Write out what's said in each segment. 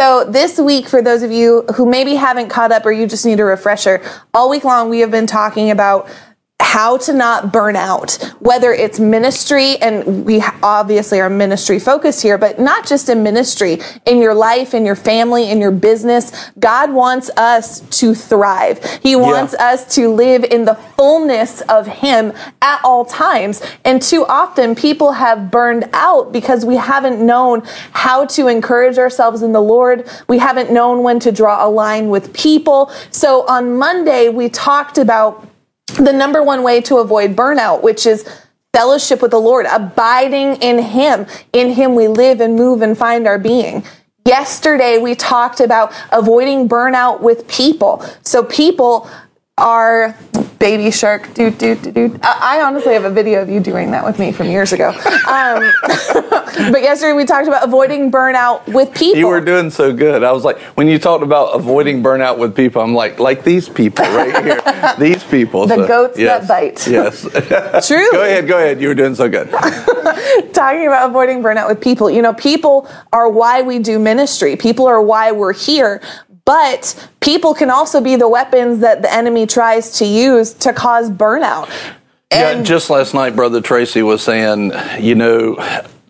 So this week, for those of you who maybe haven't caught up or you just need a refresher, all week long we have been talking about how to not burn out, whether it's ministry, and we obviously are ministry focused here, but not just in ministry, in your life, in your family, in your business. God wants us to thrive. He wants yeah. us to live in the fullness of Him at all times. And too often people have burned out because we haven't known how to encourage ourselves in the Lord. We haven't known when to draw a line with people. So on Monday, we talked about the number one way to avoid burnout, which is fellowship with the Lord, abiding in Him. In Him we live and move and find our being. Yesterday we talked about avoiding burnout with people. So people are baby shark do do do do. I honestly have a video of you doing that with me from years ago. Um, but yesterday we talked about avoiding burnout with people. You were doing so good. I was like, when you talked about avoiding burnout with people, I'm like, like these people right here, these people. The so, goats yes, that bite. Yes. True. go ahead. Go ahead. You were doing so good. Talking about avoiding burnout with people. You know, people are why we do ministry. People are why we're here. But people can also be the weapons that the enemy tries to use to cause burnout. And yeah, just last night, Brother Tracy was saying, you know,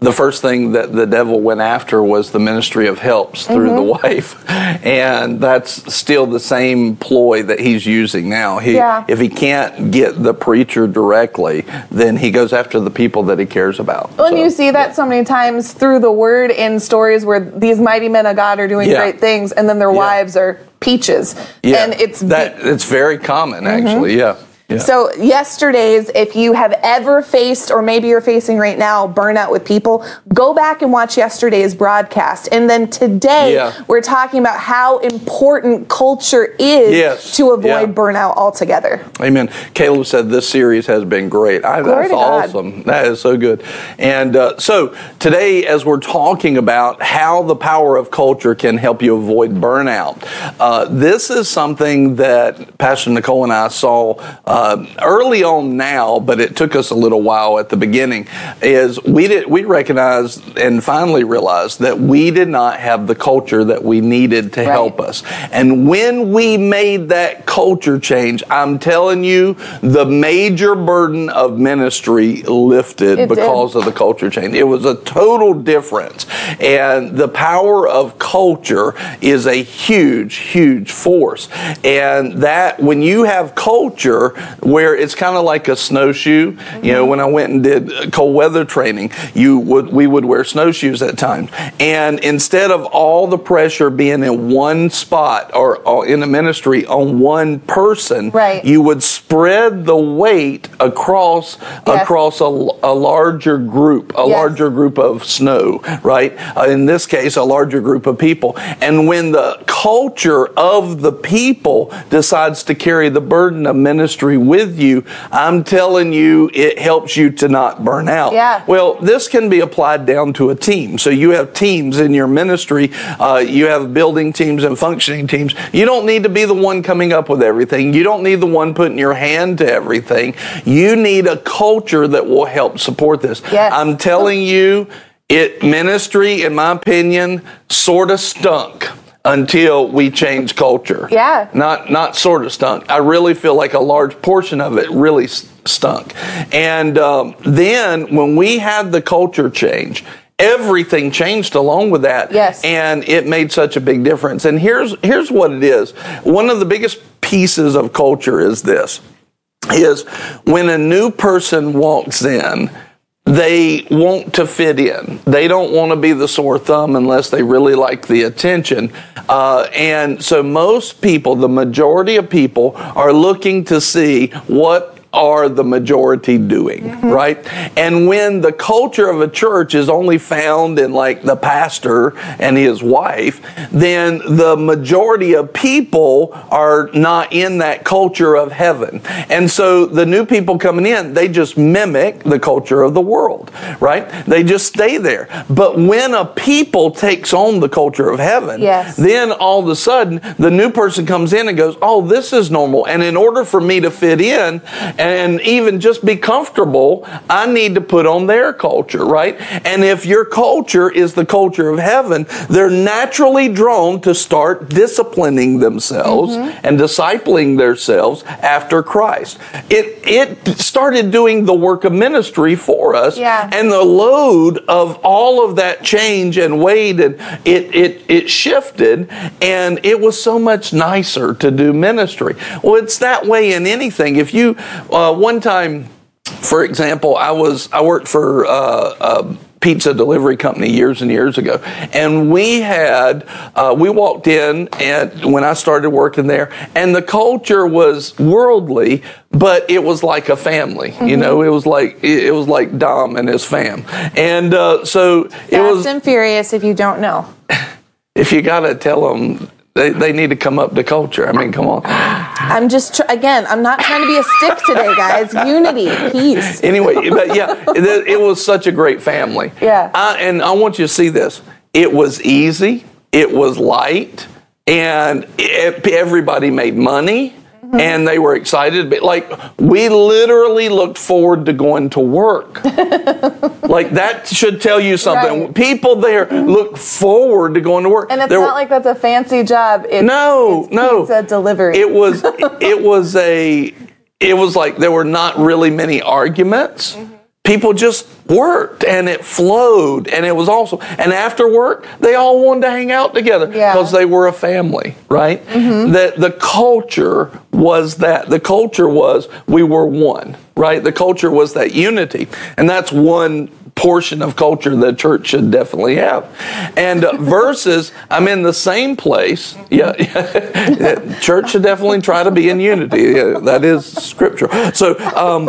the first thing that the devil went after was the ministry of helps through mm-hmm. the wife and that's still the same ploy that he's using now he yeah. if he can't get the preacher directly then he goes after the people that he cares about when so, you see that yeah. so many times through the word in stories where these mighty men of god are doing yeah. great things and then their wives are peaches yeah. and it's that it's very common actually mm-hmm. yeah so, yesterday's, if you have ever faced, or maybe you're facing right now, burnout with people, go back and watch yesterday's broadcast. And then today, yeah. we're talking about how important culture is yes. to avoid yeah. burnout altogether. Amen. Caleb said this series has been great. I, that's awesome. That is so good. And uh, so, today, as we're talking about how the power of culture can help you avoid burnout, uh, this is something that Pastor Nicole and I saw. Uh, uh, early on now, but it took us a little while at the beginning, is we did we recognized and finally realized that we did not have the culture that we needed to right. help us. And when we made that culture change, I'm telling you, the major burden of ministry lifted it because did. of the culture change. It was a total difference. And the power of culture is a huge, huge force. And that when you have culture, where it's kind of like a snowshoe. Mm-hmm. You know, when I went and did cold weather training, you would we would wear snowshoes at times, and instead of all the pressure being in one spot or, or in the ministry on one person, right. you would spread the weight across yes. across a, a, larger group, a yes. larger group of snow, right? Uh, in this case, a larger group of people, and when the culture of the people decides to carry the burden of ministry with you, I'm telling you, it helps you to not burn out. Yeah. Well, this can be applied down to a team. So you have teams in your ministry, uh, you have building teams and functioning teams. You don't need to be the one coming up with everything. You don't need the one putting your hand to everything. You need a culture that will help support this. Yes. I'm telling you, it ministry, in my opinion, sort of stunk until we change culture. Yeah. Not not sort of stunk. I really feel like a large portion of it really stunk. And um, then when we had the culture change, everything changed along with that. Yes. And it made such a big difference. And here's here's what it is. One of the biggest pieces of culture is this is when a new person walks in they want to fit in. They don't want to be the sore thumb unless they really like the attention. Uh, and so most people, the majority of people, are looking to see what are the majority doing, mm-hmm. right? And when the culture of a church is only found in like the pastor and his wife, then the majority of people are not in that culture of heaven. And so the new people coming in, they just mimic the culture of the world, right? They just stay there. But when a people takes on the culture of heaven, yes. then all of a sudden the new person comes in and goes, Oh, this is normal. And in order for me to fit in, and even just be comfortable, I need to put on their culture, right? And if your culture is the culture of heaven, they're naturally drawn to start disciplining themselves mm-hmm. and discipling themselves after Christ. It it started doing the work of ministry for us, yeah. and the load of all of that change and weight and it it it shifted, and it was so much nicer to do ministry. Well, it's that way in anything. If you uh, one time, for example, I was I worked for. Uh, uh, pizza delivery company years and years ago. And we had, uh, we walked in and when I started working there and the culture was worldly, but it was like a family, mm-hmm. you know, it was like, it was like Dom and his fam. And, uh, so Fast it was. and Furious if you don't know. If you got to tell them they, they need to come up to culture. I mean, come on. I'm just, tr- again, I'm not trying to be a stick today, guys. Unity, peace. Anyway, but yeah, it, it was such a great family. Yeah. I, and I want you to see this. It was easy, it was light, and it, everybody made money. Mm-hmm. and they were excited. But like we literally looked forward to going to work. like that should tell you something. Right. People there look forward to going to work. And it's there not were, like that's a fancy job. It's, no, it's no, pizza delivery. It was. it was a. It was like there were not really many arguments. Mm-hmm people just worked and it flowed and it was awesome. And after work, they all wanted to hang out together because yeah. they were a family, right? Mm-hmm. The, the culture was that. The culture was we were one, right? The culture was that unity. And that's one portion of culture the church should definitely have. And uh, versus, I'm in the same place. Yeah, yeah, church should definitely try to be in unity. Yeah, that is scripture. So, um,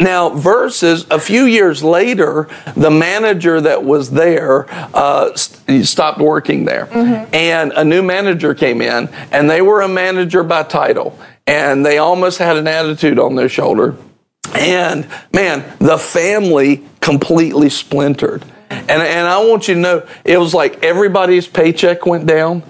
now, versus a few years later, the manager that was there uh, st- stopped working there, mm-hmm. and a new manager came in, and they were a manager by title, and they almost had an attitude on their shoulder. And man, the family completely splintered. And, and I want you to know, it was like everybody's paycheck went down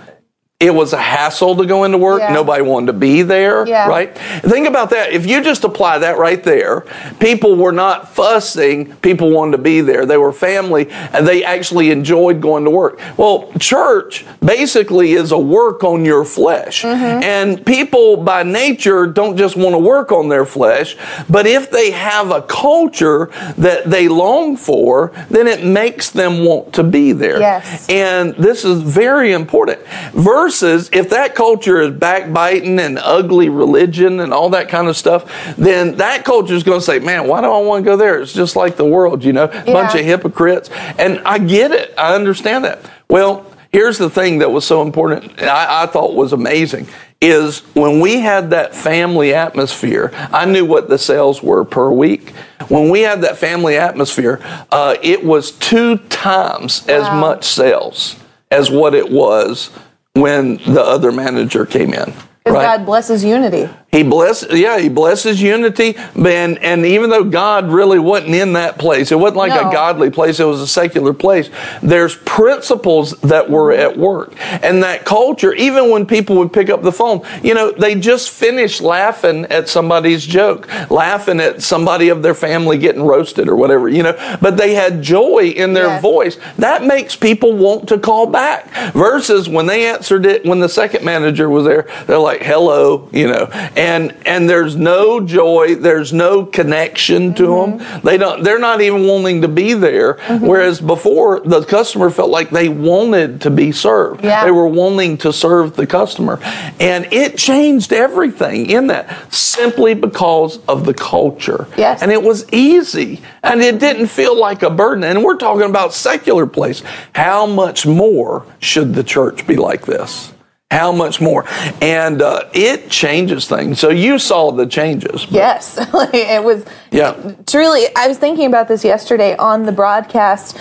it was a hassle to go into work. Yeah. Nobody wanted to be there, yeah. right? Think about that. If you just apply that right there, people were not fussing. People wanted to be there. They were family and they actually enjoyed going to work. Well, church basically is a work on your flesh. Mm-hmm. And people by nature don't just want to work on their flesh, but if they have a culture that they long for, then it makes them want to be there. Yes. And this is very important. Verse versus if that culture is backbiting and ugly religion and all that kind of stuff, then that culture is going to say, man, why do I want to go there? It's just like the world, you know, a yeah. bunch of hypocrites. And I get it. I understand that. Well, here's the thing that was so important, I, I thought was amazing, is when we had that family atmosphere, I knew what the sales were per week. When we had that family atmosphere, uh, it was two times wow. as much sales as what it was when the other manager came in. Right? God blesses unity. He blesses, yeah, he blesses unity. And, and even though God really wasn't in that place, it wasn't like no. a godly place, it was a secular place. There's principles that were mm-hmm. at work. And that culture, even when people would pick up the phone, you know, they just finished laughing at somebody's joke, laughing at somebody of their family getting roasted or whatever, you know, but they had joy in their yes. voice. That makes people want to call back. Versus when they answered it, when the second manager was there, they're like, hello, you know and and there's no joy there's no connection to mm-hmm. them. They don't they're not even wanting to be there. Mm-hmm. whereas before the customer felt like they wanted to be served. Yeah. they were wanting to serve the customer. And it changed everything in that simply because of the culture. Yes. and it was easy. And it didn't feel like a burden. And we're talking about secular place. How much more should the church be like this how much more? And uh, it changes things. So you saw the changes. But. Yes, it was. Yeah. Truly, I was thinking about this yesterday on the broadcast.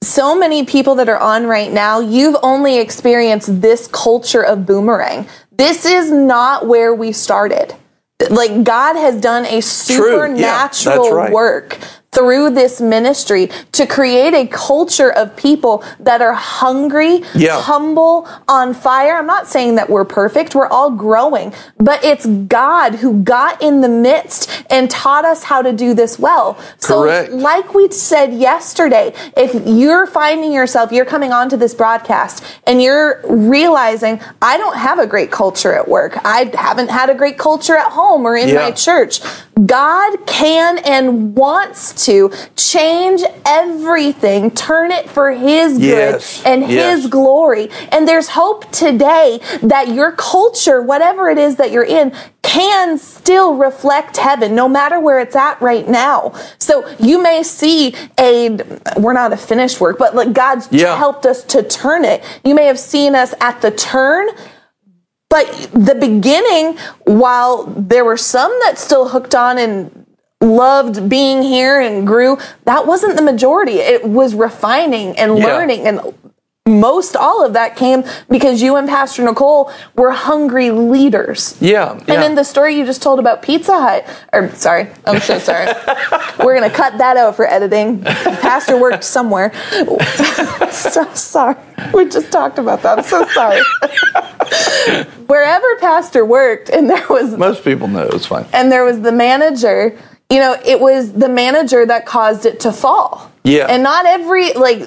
So many people that are on right now, you've only experienced this culture of boomerang. This is not where we started. Like God has done a supernatural yeah, right. work through this ministry to create a culture of people that are hungry, yeah. humble, on fire. I'm not saying that we're perfect. We're all growing, but it's God who got in the midst and taught us how to do this well. Correct. So like we said yesterday, if you're finding yourself, you're coming onto this broadcast and you're realizing, I don't have a great culture at work. I haven't had a great culture at home or in yeah. my church. God can and wants to change everything, turn it for His yes. good and yes. His glory. And there's hope today that your culture, whatever it is that you're in, can still reflect heaven no matter where it's at right now. So you may see a, we're not a finished work, but like God's yeah. helped us to turn it. You may have seen us at the turn but the beginning, while there were some that still hooked on and loved being here and grew, that wasn't the majority. It was refining and yeah. learning and most all of that came because you and Pastor Nicole were hungry leaders. Yeah. And yeah. then the story you just told about Pizza Hut, or sorry, I'm so sorry. We're going to cut that out for editing. Pastor worked somewhere. so sorry. We just talked about that. I'm so sorry. Wherever Pastor worked, and there was. Most people know it's fine. And there was the manager. You know, it was the manager that caused it to fall. Yeah. And not every, like,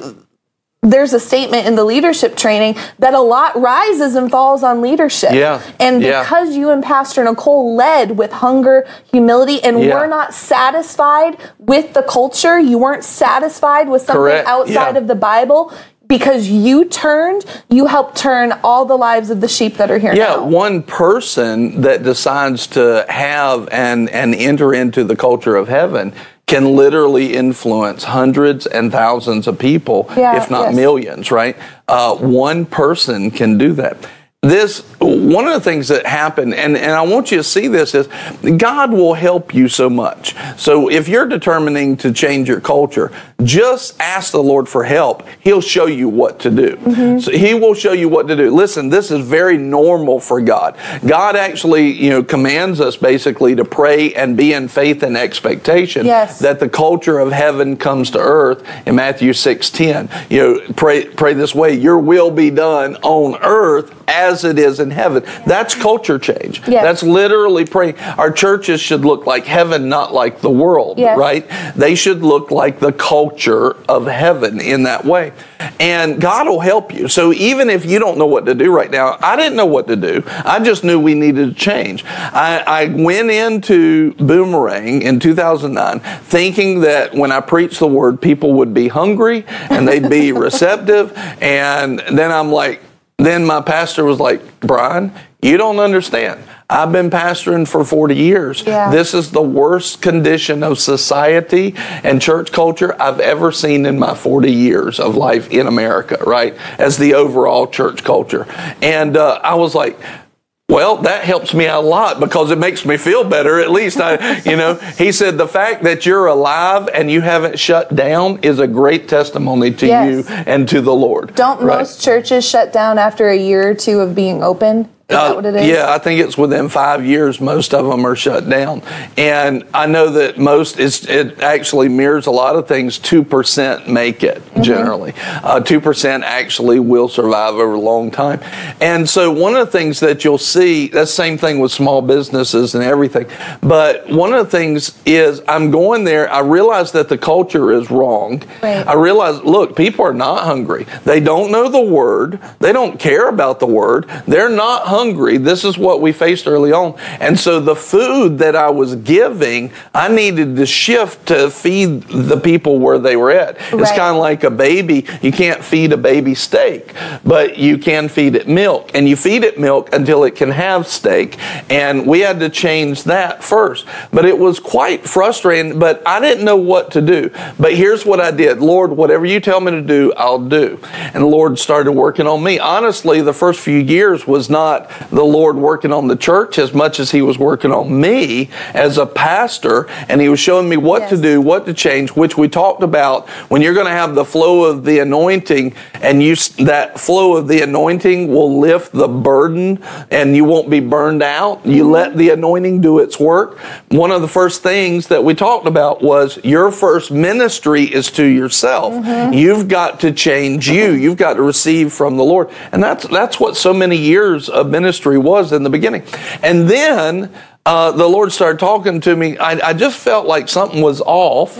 there's a statement in the leadership training that a lot rises and falls on leadership. Yeah. And because yeah. you and Pastor Nicole led with hunger, humility, and yeah. were not satisfied with the culture, you weren't satisfied with something Correct. outside yeah. of the Bible, because you turned, you helped turn all the lives of the sheep that are here yeah, now. one person that decides to have and, and enter into the culture of heaven can literally influence hundreds and thousands of people, yeah, if not yes. millions, right? Uh, one person can do that this one of the things that happen and, and i want you to see this is god will help you so much. So if you're determining to change your culture just ask the lord for help. He'll show you what to do. Mm-hmm. so he will show you what to do. Listen this is very normal for god. God actually you know commands us basically to pray and be in faith and expectation yes. that the culture of heaven comes to earth in matthew 6 10 you know pray pray this way your will be done on earth as it is in heaven. That's culture change. Yes. That's literally praying. Our churches should look like heaven, not like the world, yes. right? They should look like the culture of heaven in that way. And God will help you. So even if you don't know what to do right now, I didn't know what to do. I just knew we needed to change. I, I went into Boomerang in 2009 thinking that when I preached the word, people would be hungry and they'd be receptive. And then I'm like, then my pastor was like, Brian, you don't understand. I've been pastoring for 40 years. Yeah. This is the worst condition of society and church culture I've ever seen in my 40 years of life in America, right? As the overall church culture. And uh, I was like, well, that helps me a lot because it makes me feel better. At least I, you know, he said the fact that you're alive and you haven't shut down is a great testimony to yes. you and to the Lord. Don't right? most churches shut down after a year or two of being open? Uh, yeah, I think it's within five years. Most of them are shut down, and I know that most it actually mirrors a lot of things. Two percent make it mm-hmm. generally. Uh, two mm-hmm. percent actually will survive over a long time, and so one of the things that you'll see that same thing with small businesses and everything. But one of the things is I'm going there. I realize that the culture is wrong. Right. I realize, look, people are not hungry. They don't know the word. They don't care about the word. They're not hungry hungry. This is what we faced early on. And so the food that I was giving, I needed to shift to feed the people where they were at. Right. It's kind of like a baby. You can't feed a baby steak, but you can feed it milk. And you feed it milk until it can have steak. And we had to change that first. But it was quite frustrating, but I didn't know what to do. But here's what I did Lord, whatever you tell me to do, I'll do. And the Lord started working on me. Honestly, the first few years was not the Lord working on the church as much as He was working on me as a pastor, and He was showing me what yes. to do, what to change, which we talked about. When you're going to have the flow of the anointing, and you that flow of the anointing will lift the burden, and you won't be burned out. You mm-hmm. let the anointing do its work. One of the first things that we talked about was your first ministry is to yourself. Mm-hmm. You've got to change you. You've got to receive from the Lord, and that's that's what so many years of ministry was in the beginning. And then uh, the Lord started talking to me. I, I just felt like something was off.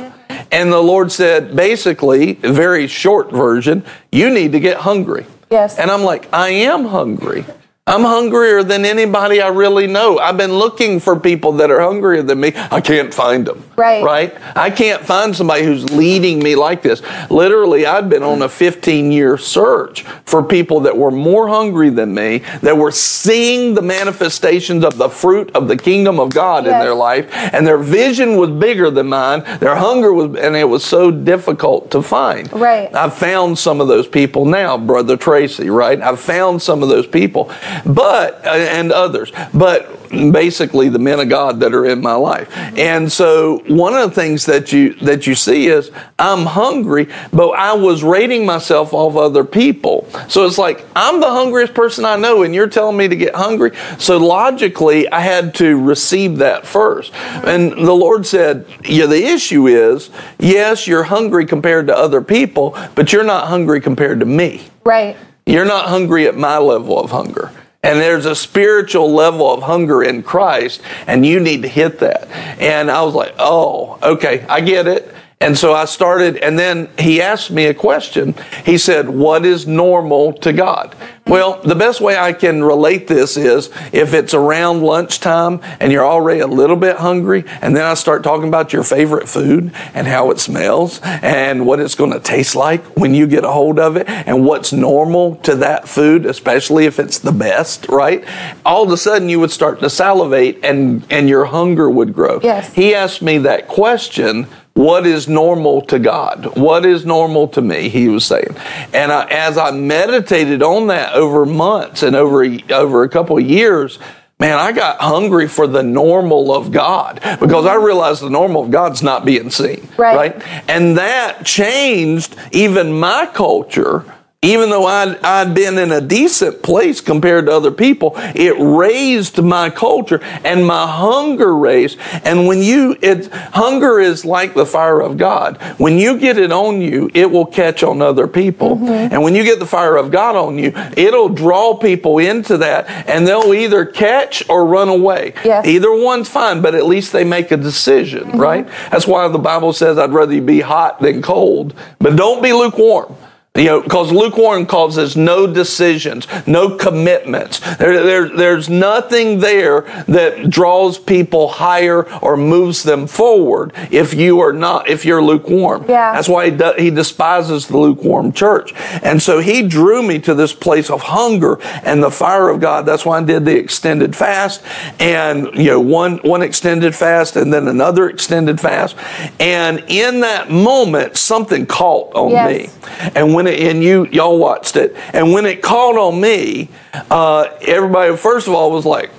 And the Lord said, basically, very short version, you need to get hungry. Yes. And I'm like, I am hungry. I'm hungrier than anybody I really know. I've been looking for people that are hungrier than me. I can't find them. Right. Right? I can't find somebody who's leading me like this. Literally, I've been on a 15 year search for people that were more hungry than me, that were seeing the manifestations of the fruit of the kingdom of God yes. in their life, and their vision was bigger than mine. Their hunger was, and it was so difficult to find. Right. I've found some of those people now, Brother Tracy, right? I've found some of those people but, uh, and others, but basically the men of God that are in my life. And so one of the things that you, that you see is I'm hungry, but I was rating myself off other people. So it's like, I'm the hungriest person I know, and you're telling me to get hungry. So logically, I had to receive that first. And the Lord said, yeah, the issue is, yes, you're hungry compared to other people, but you're not hungry compared to me. Right. You're not hungry at my level of hunger. And there's a spiritual level of hunger in Christ, and you need to hit that. And I was like, oh, okay, I get it. And so I started, and then he asked me a question. He said, What is normal to God? Well, the best way I can relate this is if it's around lunchtime and you're already a little bit hungry, and then I start talking about your favorite food and how it smells and what it's going to taste like when you get a hold of it and what's normal to that food, especially if it's the best, right? All of a sudden you would start to salivate and, and your hunger would grow. Yes. He asked me that question what is normal to God? What is normal to me? He was saying. And I, as I meditated on that over months and over, over a couple of years, man, I got hungry for the normal of God because I realized the normal of God's not being seen. Right. right? And that changed even my culture even though I'd, I'd been in a decent place compared to other people, it raised my culture and my hunger raised. And when you, it, hunger is like the fire of God. When you get it on you, it will catch on other people. Mm-hmm. And when you get the fire of God on you, it'll draw people into that and they'll either catch or run away. Yes. Either one's fine, but at least they make a decision, mm-hmm. right? That's why the Bible says, I'd rather you be hot than cold, but don't be lukewarm. You know, because lukewarm causes no decisions, no commitments. There, there, there's nothing there that draws people higher or moves them forward if you are not, if you're lukewarm. Yeah. That's why he, he despises the lukewarm church. And so he drew me to this place of hunger and the fire of God. That's why I did the extended fast and, you know, one, one extended fast and then another extended fast. And in that moment, something caught on yes. me. And when when it, and you y'all watched it, and when it called on me, uh, everybody first of all was like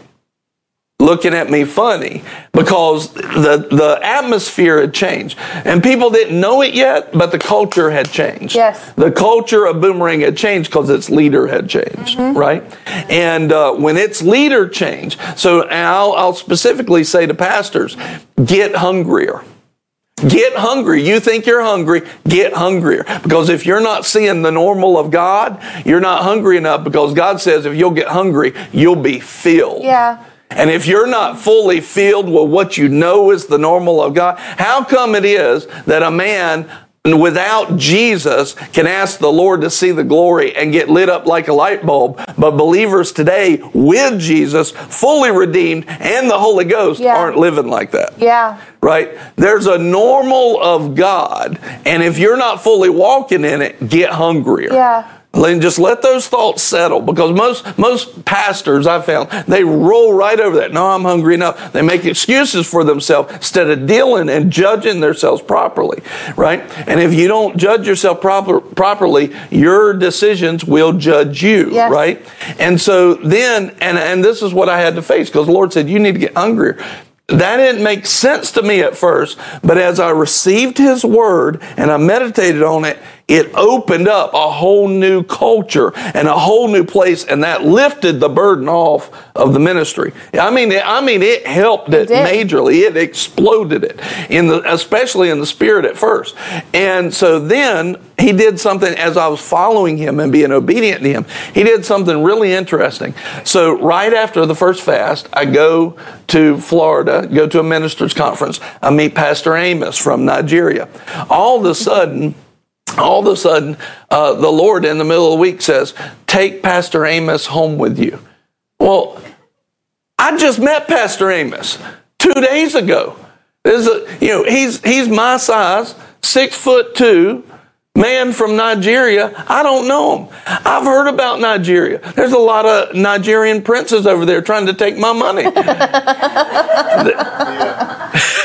looking at me funny because the the atmosphere had changed, and people didn't know it yet, but the culture had changed. Yes, the culture of Boomerang had changed because its leader had changed, mm-hmm. right? And uh, when its leader changed, so I'll, I'll specifically say to pastors, get hungrier Get hungry. You think you're hungry, get hungrier. Because if you're not seeing the normal of God, you're not hungry enough because God says if you'll get hungry, you'll be filled. Yeah. And if you're not fully filled with what you know is the normal of God, how come it is that a man without Jesus can ask the Lord to see the glory and get lit up like a light bulb. But believers today with Jesus, fully redeemed and the Holy Ghost yeah. aren't living like that. Yeah. Right? There's a normal of God. And if you're not fully walking in it, get hungrier. Yeah. Then just let those thoughts settle because most most pastors I found they roll right over that. No, I'm hungry enough. They make excuses for themselves instead of dealing and judging themselves properly, right? And if you don't judge yourself proper, properly, your decisions will judge you, yes. right? And so then, and and this is what I had to face because the Lord said you need to get hungrier. That didn't make sense to me at first, but as I received His Word and I meditated on it, it opened up a whole new culture and a whole new place, and that lifted the burden off of the ministry. I mean, I mean, it helped it, it majorly. It exploded it in the, especially in the spirit at first. And so then he did something as I was following him and being obedient to him. He did something really interesting. So right after the first fast, I go to Florida, go to a ministers conference. I meet Pastor Amos from Nigeria. All of a sudden all of a sudden, uh, the Lord in the middle of the week says, Take Pastor Amos home with you. Well, I just met Pastor Amos two days ago. This is a, you know, he's, he's my size, six foot two, man from Nigeria. I don't know him. I've heard about Nigeria. There's a lot of Nigerian princes over there trying to take my money.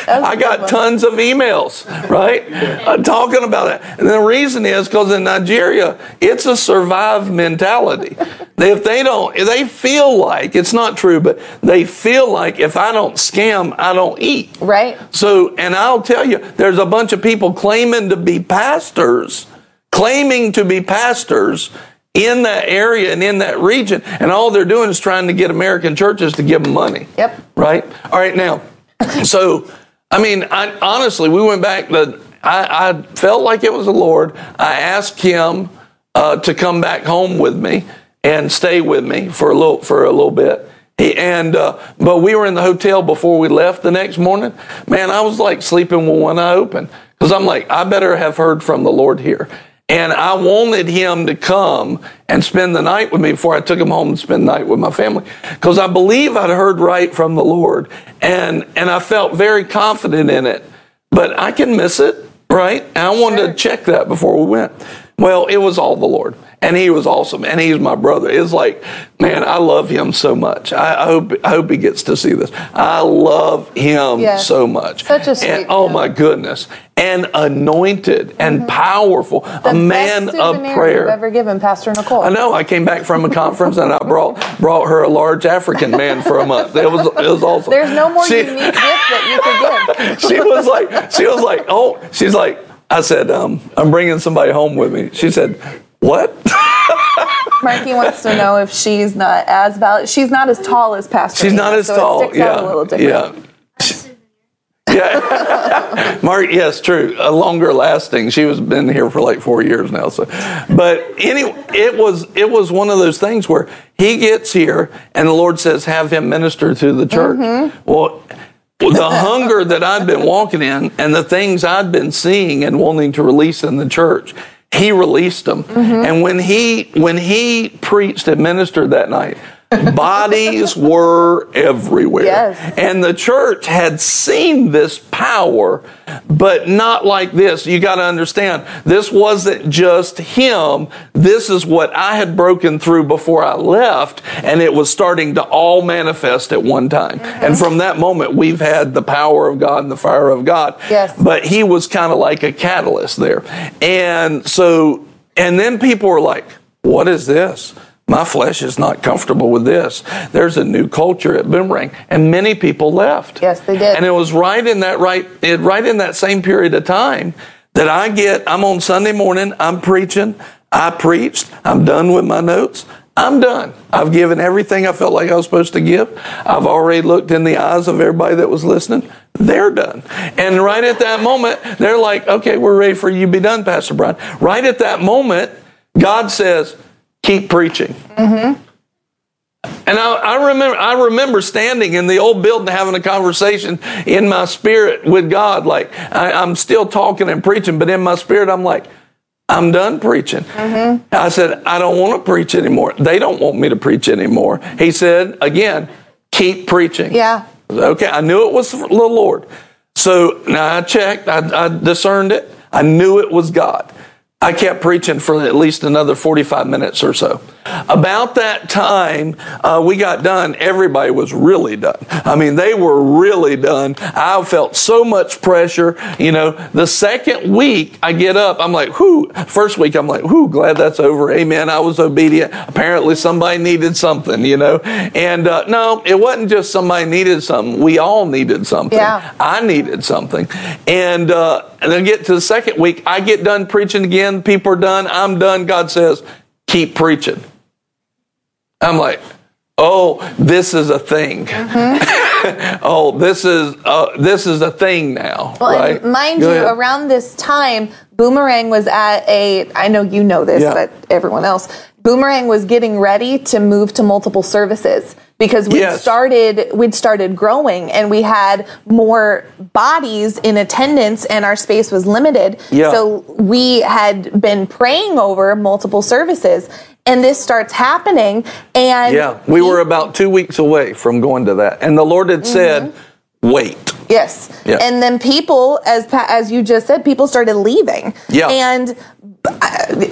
I got tons of emails, right? Uh, talking about it. And the reason is because in Nigeria, it's a survive mentality. If they don't, if they feel like, it's not true, but they feel like if I don't scam, I don't eat. Right. So, and I'll tell you, there's a bunch of people claiming to be pastors, claiming to be pastors in that area and in that region, and all they're doing is trying to get American churches to give them money. Yep. Right? All right, now, so, I mean, I, honestly, we went back to, I, I, felt like it was the Lord. I asked him uh, to come back home with me and stay with me for a little for a little bit. He, and uh, but we were in the hotel before we left the next morning. Man, I was like sleeping with one eye open because I'm like, I better have heard from the Lord here. And I wanted him to come and spend the night with me before I took him home and spend the night with my family. Because I believe I'd heard right from the Lord. And, and I felt very confident in it. But I can miss it, right? And I wanted sure. to check that before we went. Well, it was all the Lord and he was awesome, and he's my brother. It's like, man, I love him so much. I, I hope I hope he gets to see this. I love him yes. so much. Such a sweet. And, oh my goodness, and anointed and mm-hmm. powerful, the a man of prayer. Ever given Pastor Nicole? I know. I came back from a conference and I brought brought her a large African man for a month. It was it was awesome. There's no more she, unique gift that you could give. she was like, she was like, oh, she's like. I said, um, I'm bringing somebody home with me. She said, what? Marky wants to know if she's not as valid. She's not as tall as Pastor. She's not as so tall. yeah. Yeah. yeah, Mark. Yes, true. A longer lasting. She was been here for like four years now. So, but anyway, it was it was one of those things where he gets here and the Lord says, "Have him minister to the church." Mm-hmm. Well, the hunger that I'd been walking in and the things I'd been seeing and wanting to release in the church he released them. Mm-hmm. And when he when he preached and ministered that night, Bodies were everywhere. Yes. And the church had seen this power, but not like this. You got to understand, this wasn't just him. This is what I had broken through before I left, and it was starting to all manifest at one time. Mm-hmm. And from that moment, we've had the power of God and the fire of God. Yes. But he was kind of like a catalyst there. And so, and then people were like, what is this? My flesh is not comfortable with this. There's a new culture at Boomerang, and many people left. Yes, they did. And it was right in that right, it, right in that same period of time that I get. I'm on Sunday morning. I'm preaching. I preached. I'm done with my notes. I'm done. I've given everything I felt like I was supposed to give. I've already looked in the eyes of everybody that was listening. They're done. And right at that moment, they're like, okay, we're ready for you to be done, Pastor Brian. Right at that moment, God says, keep preaching. Mm-hmm. And I, I, remember, I remember standing in the old building having a conversation in my spirit with God. Like I, am still talking and preaching, but in my spirit, I'm like, I'm done preaching. Mm-hmm. I said, I don't want to preach anymore. They don't want me to preach anymore. He said, again, keep preaching. Yeah. Okay. I knew it was the Lord. So now I checked. I, I discerned it. I knew it was God. I kept preaching for at least another 45 minutes or so. About that time uh, we got done, everybody was really done. I mean, they were really done. I felt so much pressure. You know, the second week I get up, I'm like, whoo. First week, I'm like, whoo, glad that's over. Amen. I was obedient. Apparently, somebody needed something, you know. And uh, no, it wasn't just somebody needed something. We all needed something. Yeah. I needed something. And, uh, and then get to the second week, I get done preaching again. People are done. I'm done. God says, keep preaching. I'm like, oh, this is a thing. Mm-hmm. oh, this is uh, this is a thing now. Well, right? mind Go you, ahead. around this time, Boomerang was at a. I know you know this, yeah. but everyone else. Boomerang was getting ready to move to multiple services because we yes. started we'd started growing and we had more bodies in attendance and our space was limited. Yeah. So we had been praying over multiple services and this starts happening and Yeah, we he, were about 2 weeks away from going to that. And the Lord had mm-hmm. said, "Wait." Yes. Yeah. And then people, as as you just said, people started leaving. Yeah. And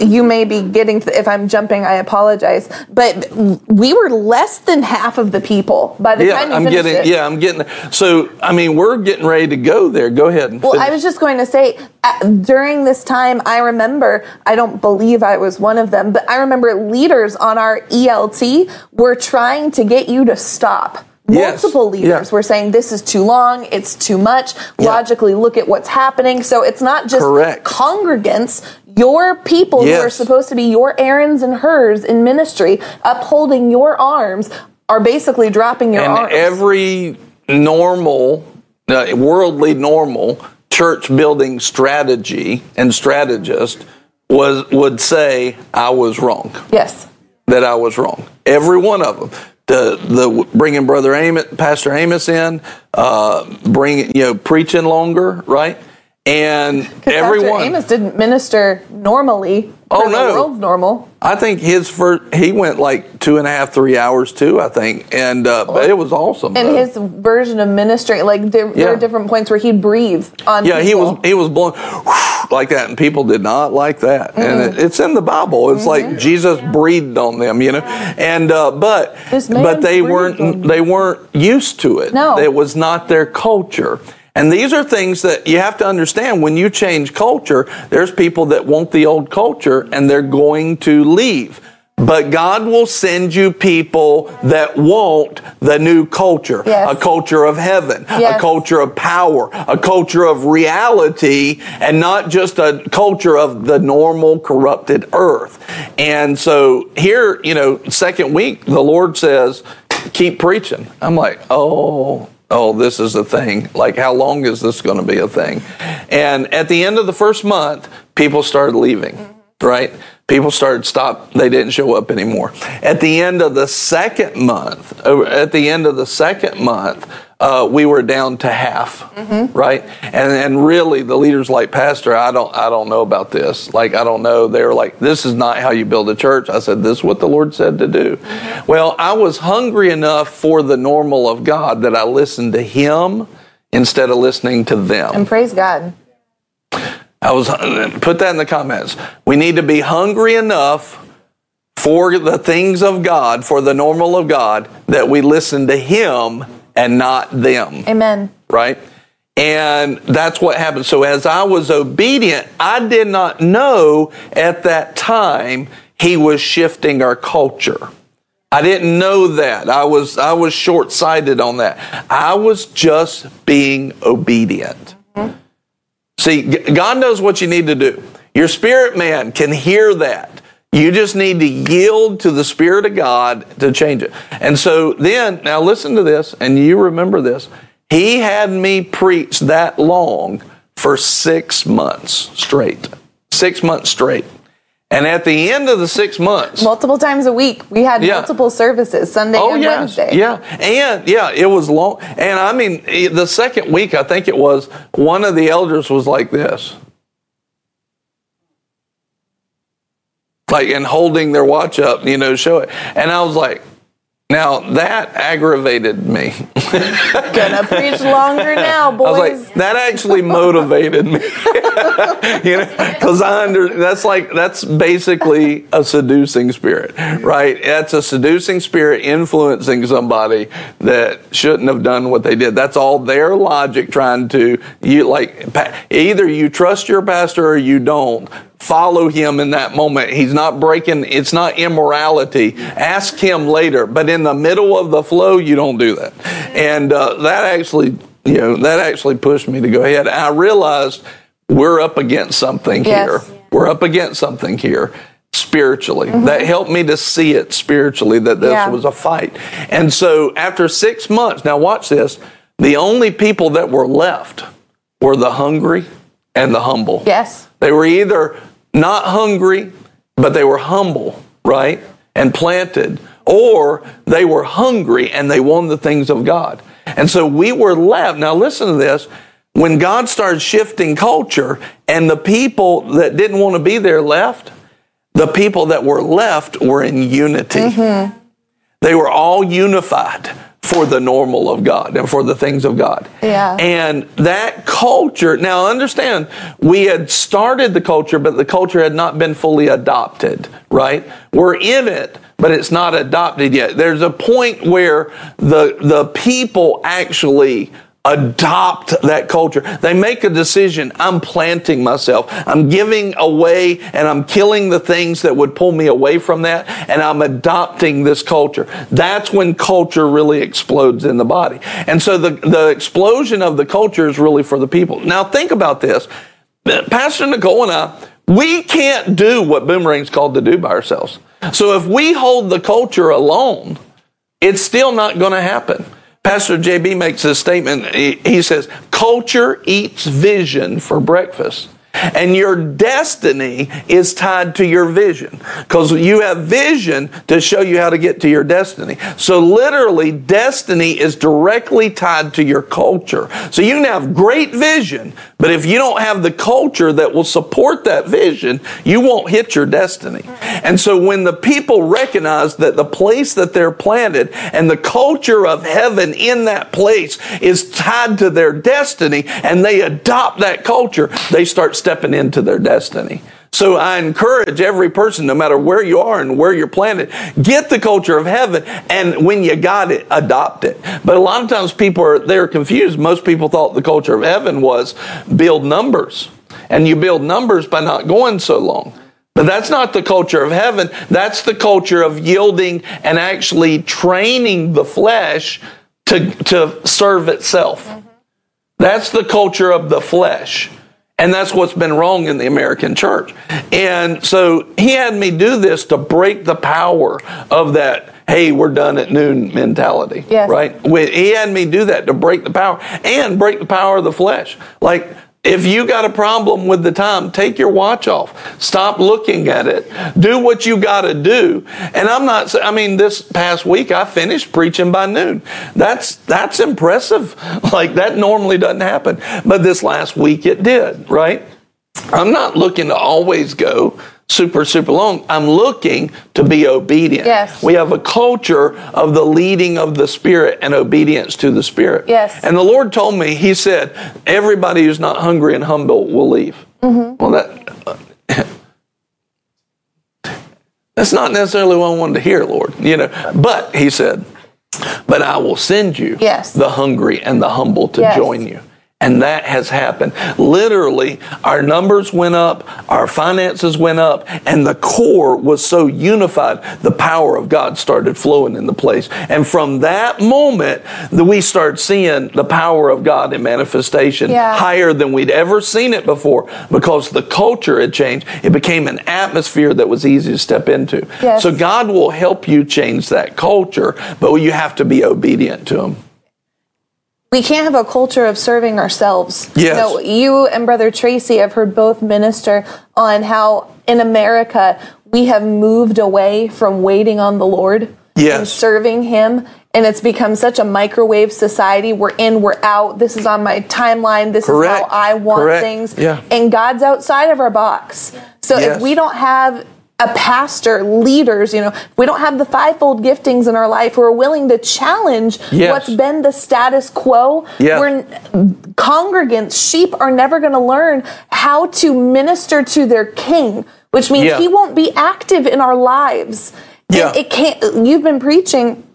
you may be getting if i'm jumping i apologize but we were less than half of the people by the yeah, time i'm getting it. yeah i'm getting so i mean we're getting ready to go there go ahead well finish. i was just going to say uh, during this time i remember i don't believe i was one of them but i remember leaders on our elt were trying to get you to stop Multiple yes. leaders yeah. were saying this is too long, it's too much. Yeah. Logically, look at what's happening. So it's not just Correct. congregants, your people yes. who are supposed to be your Aarons and Hurs in ministry, upholding your arms, are basically dropping your and arms. Every normal, uh, worldly normal church building strategy and strategist was would say I was wrong. Yes, that I was wrong. Every one of them the the bringing brother Amos, Pastor Amos in, uh, bringing you know preaching longer, right? And everyone Amos didn't minister normally. Oh no, world's normal. I think his first he went like two and a half, three hours too. I think, and uh, but it was awesome. And though. his version of ministry, like there, yeah. there were different points where he'd breathe on. Yeah, people. he was he was blowing like that, and people did not like that. Mm-hmm. And it, it's in the Bible. It's mm-hmm. like Jesus breathed on them, you know. And uh, but but they weren't they weren't used to it. No, it was not their culture. And these are things that you have to understand when you change culture, there's people that want the old culture and they're going to leave. But God will send you people that want the new culture, yes. a culture of heaven, yes. a culture of power, a culture of reality, and not just a culture of the normal corrupted earth. And so here, you know, second week, the Lord says, keep preaching. I'm like, oh, oh, this is a thing. Like, how long is this going to be a thing? And at the end of the first month, people started leaving, right? People started stop. They didn't show up anymore. At the end of the second month, uh, at the end of the second month, uh, we were down to half, mm-hmm. right? And and really, the leaders like Pastor, I don't I don't know about this. Like I don't know. They were like, this is not how you build a church. I said, this is what the Lord said to do. Mm-hmm. Well, I was hungry enough for the normal of God that I listened to Him instead of listening to them. And praise God. I was put that in the comments. We need to be hungry enough for the things of God, for the normal of God, that we listen to Him and not them. Amen. Right? And that's what happened. So as I was obedient, I did not know at that time He was shifting our culture. I didn't know that. I was I was short-sighted on that. I was just being obedient. Mm-hmm. See, God knows what you need to do. Your spirit man can hear that. You just need to yield to the Spirit of God to change it. And so then, now listen to this, and you remember this. He had me preach that long for six months straight. Six months straight. And at the end of the six months, multiple times a week, we had yeah. multiple services, Sunday oh, and yes. Wednesday. Yeah, and yeah, it was long. And I mean, the second week, I think it was one of the elders was like this, like and holding their watch up, you know, show it. And I was like, Now that aggravated me. Gonna preach longer now, boys. I was like, that actually motivated me. you know, because I under that's like that's basically a seducing spirit, right? That's a seducing spirit influencing somebody that shouldn't have done what they did. That's all their logic trying to you like either you trust your pastor or you don't follow him in that moment. He's not breaking, it's not immorality. Ask him later. But in the middle of the flow, you don't do that. And uh, that actually, you know, that actually pushed me to go ahead. I realized we're up against something yes. here. We're up against something here spiritually. Mm-hmm. That helped me to see it spiritually that this yeah. was a fight. And so after six months, now watch this, the only people that were left were the hungry and the humble. Yes. They were either not hungry, but they were humble, right? And planted. Or they were hungry and they won the things of God. And so we were left. Now listen to this. When God started shifting culture and the people that didn't want to be there left, the people that were left were in unity. Mm-hmm. They were all unified for the normal of God and for the things of God. Yeah. And that culture, now understand, we had started the culture, but the culture had not been fully adopted, right? We're in it, but it's not adopted yet. There's a point where the, the people actually adopt that culture. They make a decision. I'm planting myself. I'm giving away and I'm killing the things that would pull me away from that. And I'm adopting this culture. That's when culture really explodes in the body. And so the, the explosion of the culture is really for the people. Now think about this. Pastor Nicole and I, we can't do what Boomerang's called to do by ourselves. So if we hold the culture alone, it's still not going to happen. Pastor JB makes a statement. He says, culture eats vision for breakfast. And your destiny is tied to your vision because you have vision to show you how to get to your destiny. So literally, destiny is directly tied to your culture. So you can have great vision, but if you don't have the culture that will support that vision, you won't hit your destiny. And so when the people recognize that the place that they're planted and the culture of heaven in that place is tied to their destiny and they adopt that culture, they start stepping into their destiny. So I encourage every person, no matter where you are and where you're planted, get the culture of heaven. And when you got it, adopt it. But a lot of times people are, they're confused. Most people thought the culture of heaven was build numbers. And you build numbers by not going so long. But that's not the culture of heaven. That's the culture of yielding and actually training the flesh to, to serve itself. Mm-hmm. That's the culture of the flesh. And that's what's been wrong in the American church. And so he had me do this to break the power of that, hey, we're done at noon mentality. Yes. Right? He had me do that to break the power and break the power of the flesh. Like, if you got a problem with the time, take your watch off. Stop looking at it. Do what you got to do. And I'm not I mean this past week I finished preaching by noon. That's that's impressive. Like that normally doesn't happen. But this last week it did, right? I'm not looking to always go super, super long. I'm looking to be obedient. Yes. We have a culture of the leading of the Spirit and obedience to the Spirit. Yes. And the Lord told me, He said, everybody who's not hungry and humble will leave. Mm-hmm. Well, that. that's not necessarily what I wanted to hear, Lord. You know, but He said, "But I will send you yes. the hungry and the humble to yes. join you." And that has happened. Literally, our numbers went up, our finances went up, and the core was so unified, the power of God started flowing in the place. And from that moment, that we started seeing the power of God in manifestation yeah. higher than we'd ever seen it before because the culture had changed. It became an atmosphere that was easy to step into. Yes. So God will help you change that culture, but you have to be obedient to Him we can't have a culture of serving ourselves. Yes. You, know, you and Brother Tracy have heard both minister on how in America we have moved away from waiting on the Lord yes. and serving Him. And it's become such a microwave society. We're in, we're out. This is on my timeline. This Correct. is how I want Correct. things. Yeah. And God's outside of our box. So yes. if we don't have a pastor, leaders, you know, we don't have the fivefold giftings in our life, we're willing to challenge yes. what's been the status quo. We're congregants, sheep are never going to learn how to minister to their king, which means yeah. he won't be active in our lives. Yeah. It, it can't, you've been preaching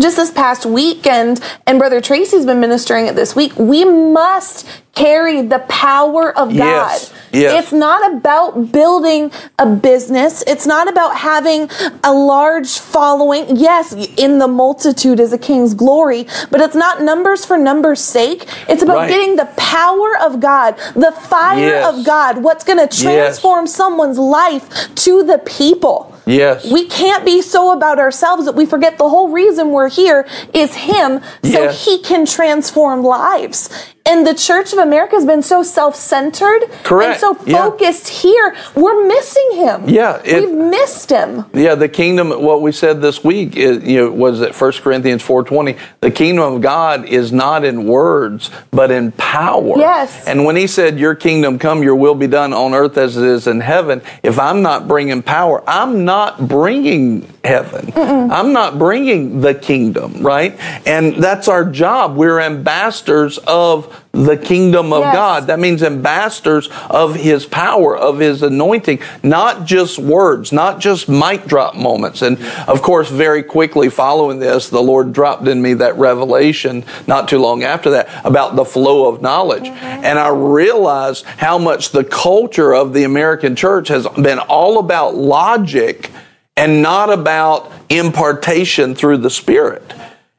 just this past weekend, and Brother Tracy's been ministering it this week. We must carry the power of God. Yes. It's not about building a business. It's not about having a large following. Yes, in the multitude is a king's glory, but it's not numbers for numbers' sake. It's about right. getting the power of God, the fire yes. of God, what's going to transform someone's life to the people. Yes. We can't be so about ourselves that we forget the whole reason we're here is Him so yes. He can transform lives. And the Church of America has been so self-centered Correct. and so focused yeah. here. We're missing him. Yeah, it, we've missed him. Yeah, the kingdom. What we said this week, is, you know, was at 1 Corinthians four twenty. The kingdom of God is not in words, but in power. Yes. And when He said, "Your kingdom come, Your will be done on earth as it is in heaven," if I'm not bringing power, I'm not bringing heaven. Mm-mm. I'm not bringing the kingdom, right? And that's our job. We're ambassadors of the kingdom of yes. God. That means ambassadors of his power, of his anointing, not just words, not just mic drop moments. And of course, very quickly following this, the Lord dropped in me that revelation not too long after that about the flow of knowledge. Mm-hmm. And I realized how much the culture of the American church has been all about logic and not about impartation through the Spirit.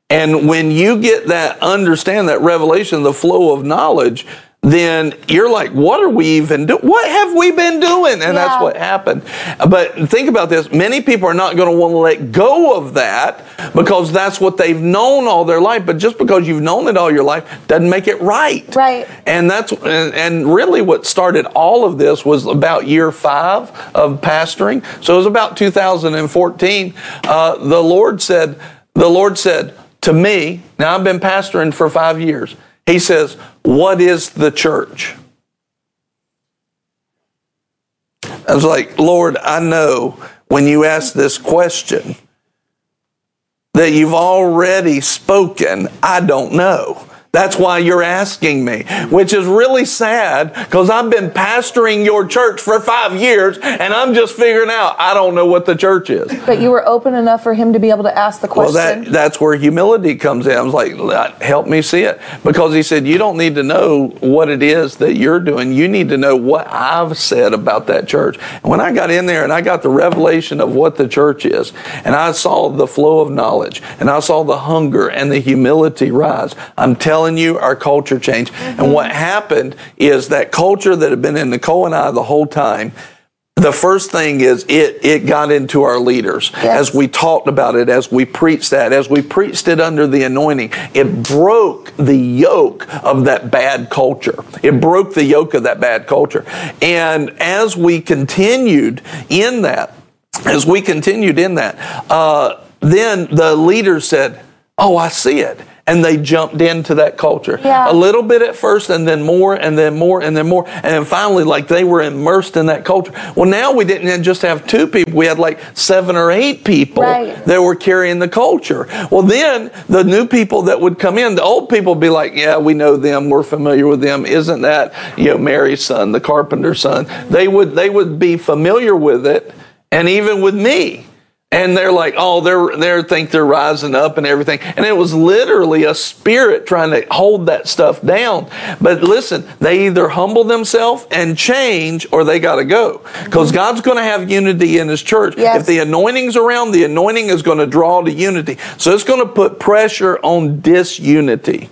And when you get that, understand that revelation, the flow of knowledge, then you're like, what are we even doing? What have we been doing? And yeah. that's what happened. But think about this. Many people are not going to want to let go of that because that's what they've known all their life. But just because you've known it all your life doesn't make it right. Right. And that's, and really what started all of this was about year five of pastoring. So it was about 2014. Uh, the Lord said, the Lord said, to me, now I've been pastoring for five years, he says, What is the church? I was like, Lord, I know when you ask this question that you've already spoken, I don't know. That's why you're asking me, which is really sad because I've been pastoring your church for five years and I'm just figuring out I don't know what the church is. But you were open enough for him to be able to ask the question. Well, that, that's where humility comes in. I was like, help me see it. Because he said, you don't need to know what it is that you're doing. You need to know what I've said about that church. And when I got in there and I got the revelation of what the church is, and I saw the flow of knowledge, and I saw the hunger and the humility rise, I'm telling telling you, our culture changed. Mm-hmm. And what happened is that culture that had been in Nicole and I the whole time, the first thing is it it got into our leaders yes. as we talked about it as we preached that as we preached it under the anointing it broke the yoke of that bad culture it broke the yoke of that bad culture and as we continued in that as we continued in that uh, then the leaders said oh i see it and they jumped into that culture. Yeah. A little bit at first, and then more, and then more, and then more. And then finally, like they were immersed in that culture. Well, now we didn't just have two people, we had like seven or eight people right. that were carrying the culture. Well, then the new people that would come in, the old people would be like, Yeah, we know them, we're familiar with them. Isn't that, you know, Mary's son, the carpenter's son? They would they would be familiar with it, and even with me and they're like, oh, they're they think they're rising up and everything, and it was literally a spirit trying to hold that stuff down. But listen, they either humble themselves and change, or they got to go, because God's going to have unity in His church. Yes. If the anointing's around, the anointing is going to draw to unity. So it's going to put pressure on disunity.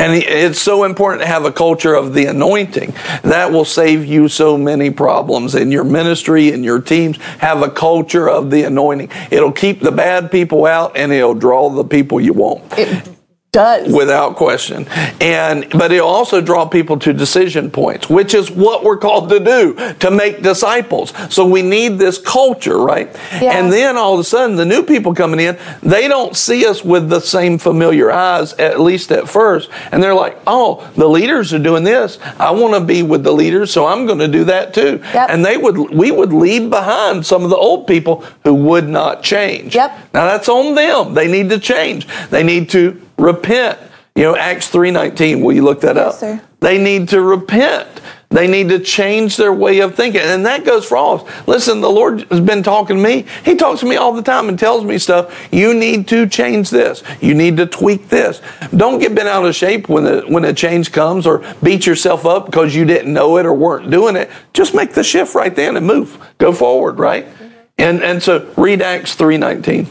And it's so important to have a culture of the anointing. That will save you so many problems in your ministry, in your teams. Have a culture of the anointing. It'll keep the bad people out and it'll draw the people you want. It, does. Without question. And but it also draw people to decision points which is what we're called to do to make disciples. So we need this culture right? Yeah. and then all of a sudden the new people coming in they don't see us with the same familiar eyes at least at first. And they're like oh the leaders are doing this. I want to be with the leaders so i'm going to do that too. Yep. and they would we would leave behind some of the old people who would not change. Yep. now that's on them. They need to change. They need to repent. You know, Acts 3:19, will you look that yes, up? Sir. They need to repent. They need to change their way of thinking. And that goes for all. of us. Listen, the Lord has been talking to me. He talks to me all the time and tells me stuff. You need to change this. You need to tweak this. Don't get bent out of shape when the, when a change comes or beat yourself up because you didn't know it or weren't doing it. Just make the shift right then and move. Go forward, right? And, and so read Acts 3.19.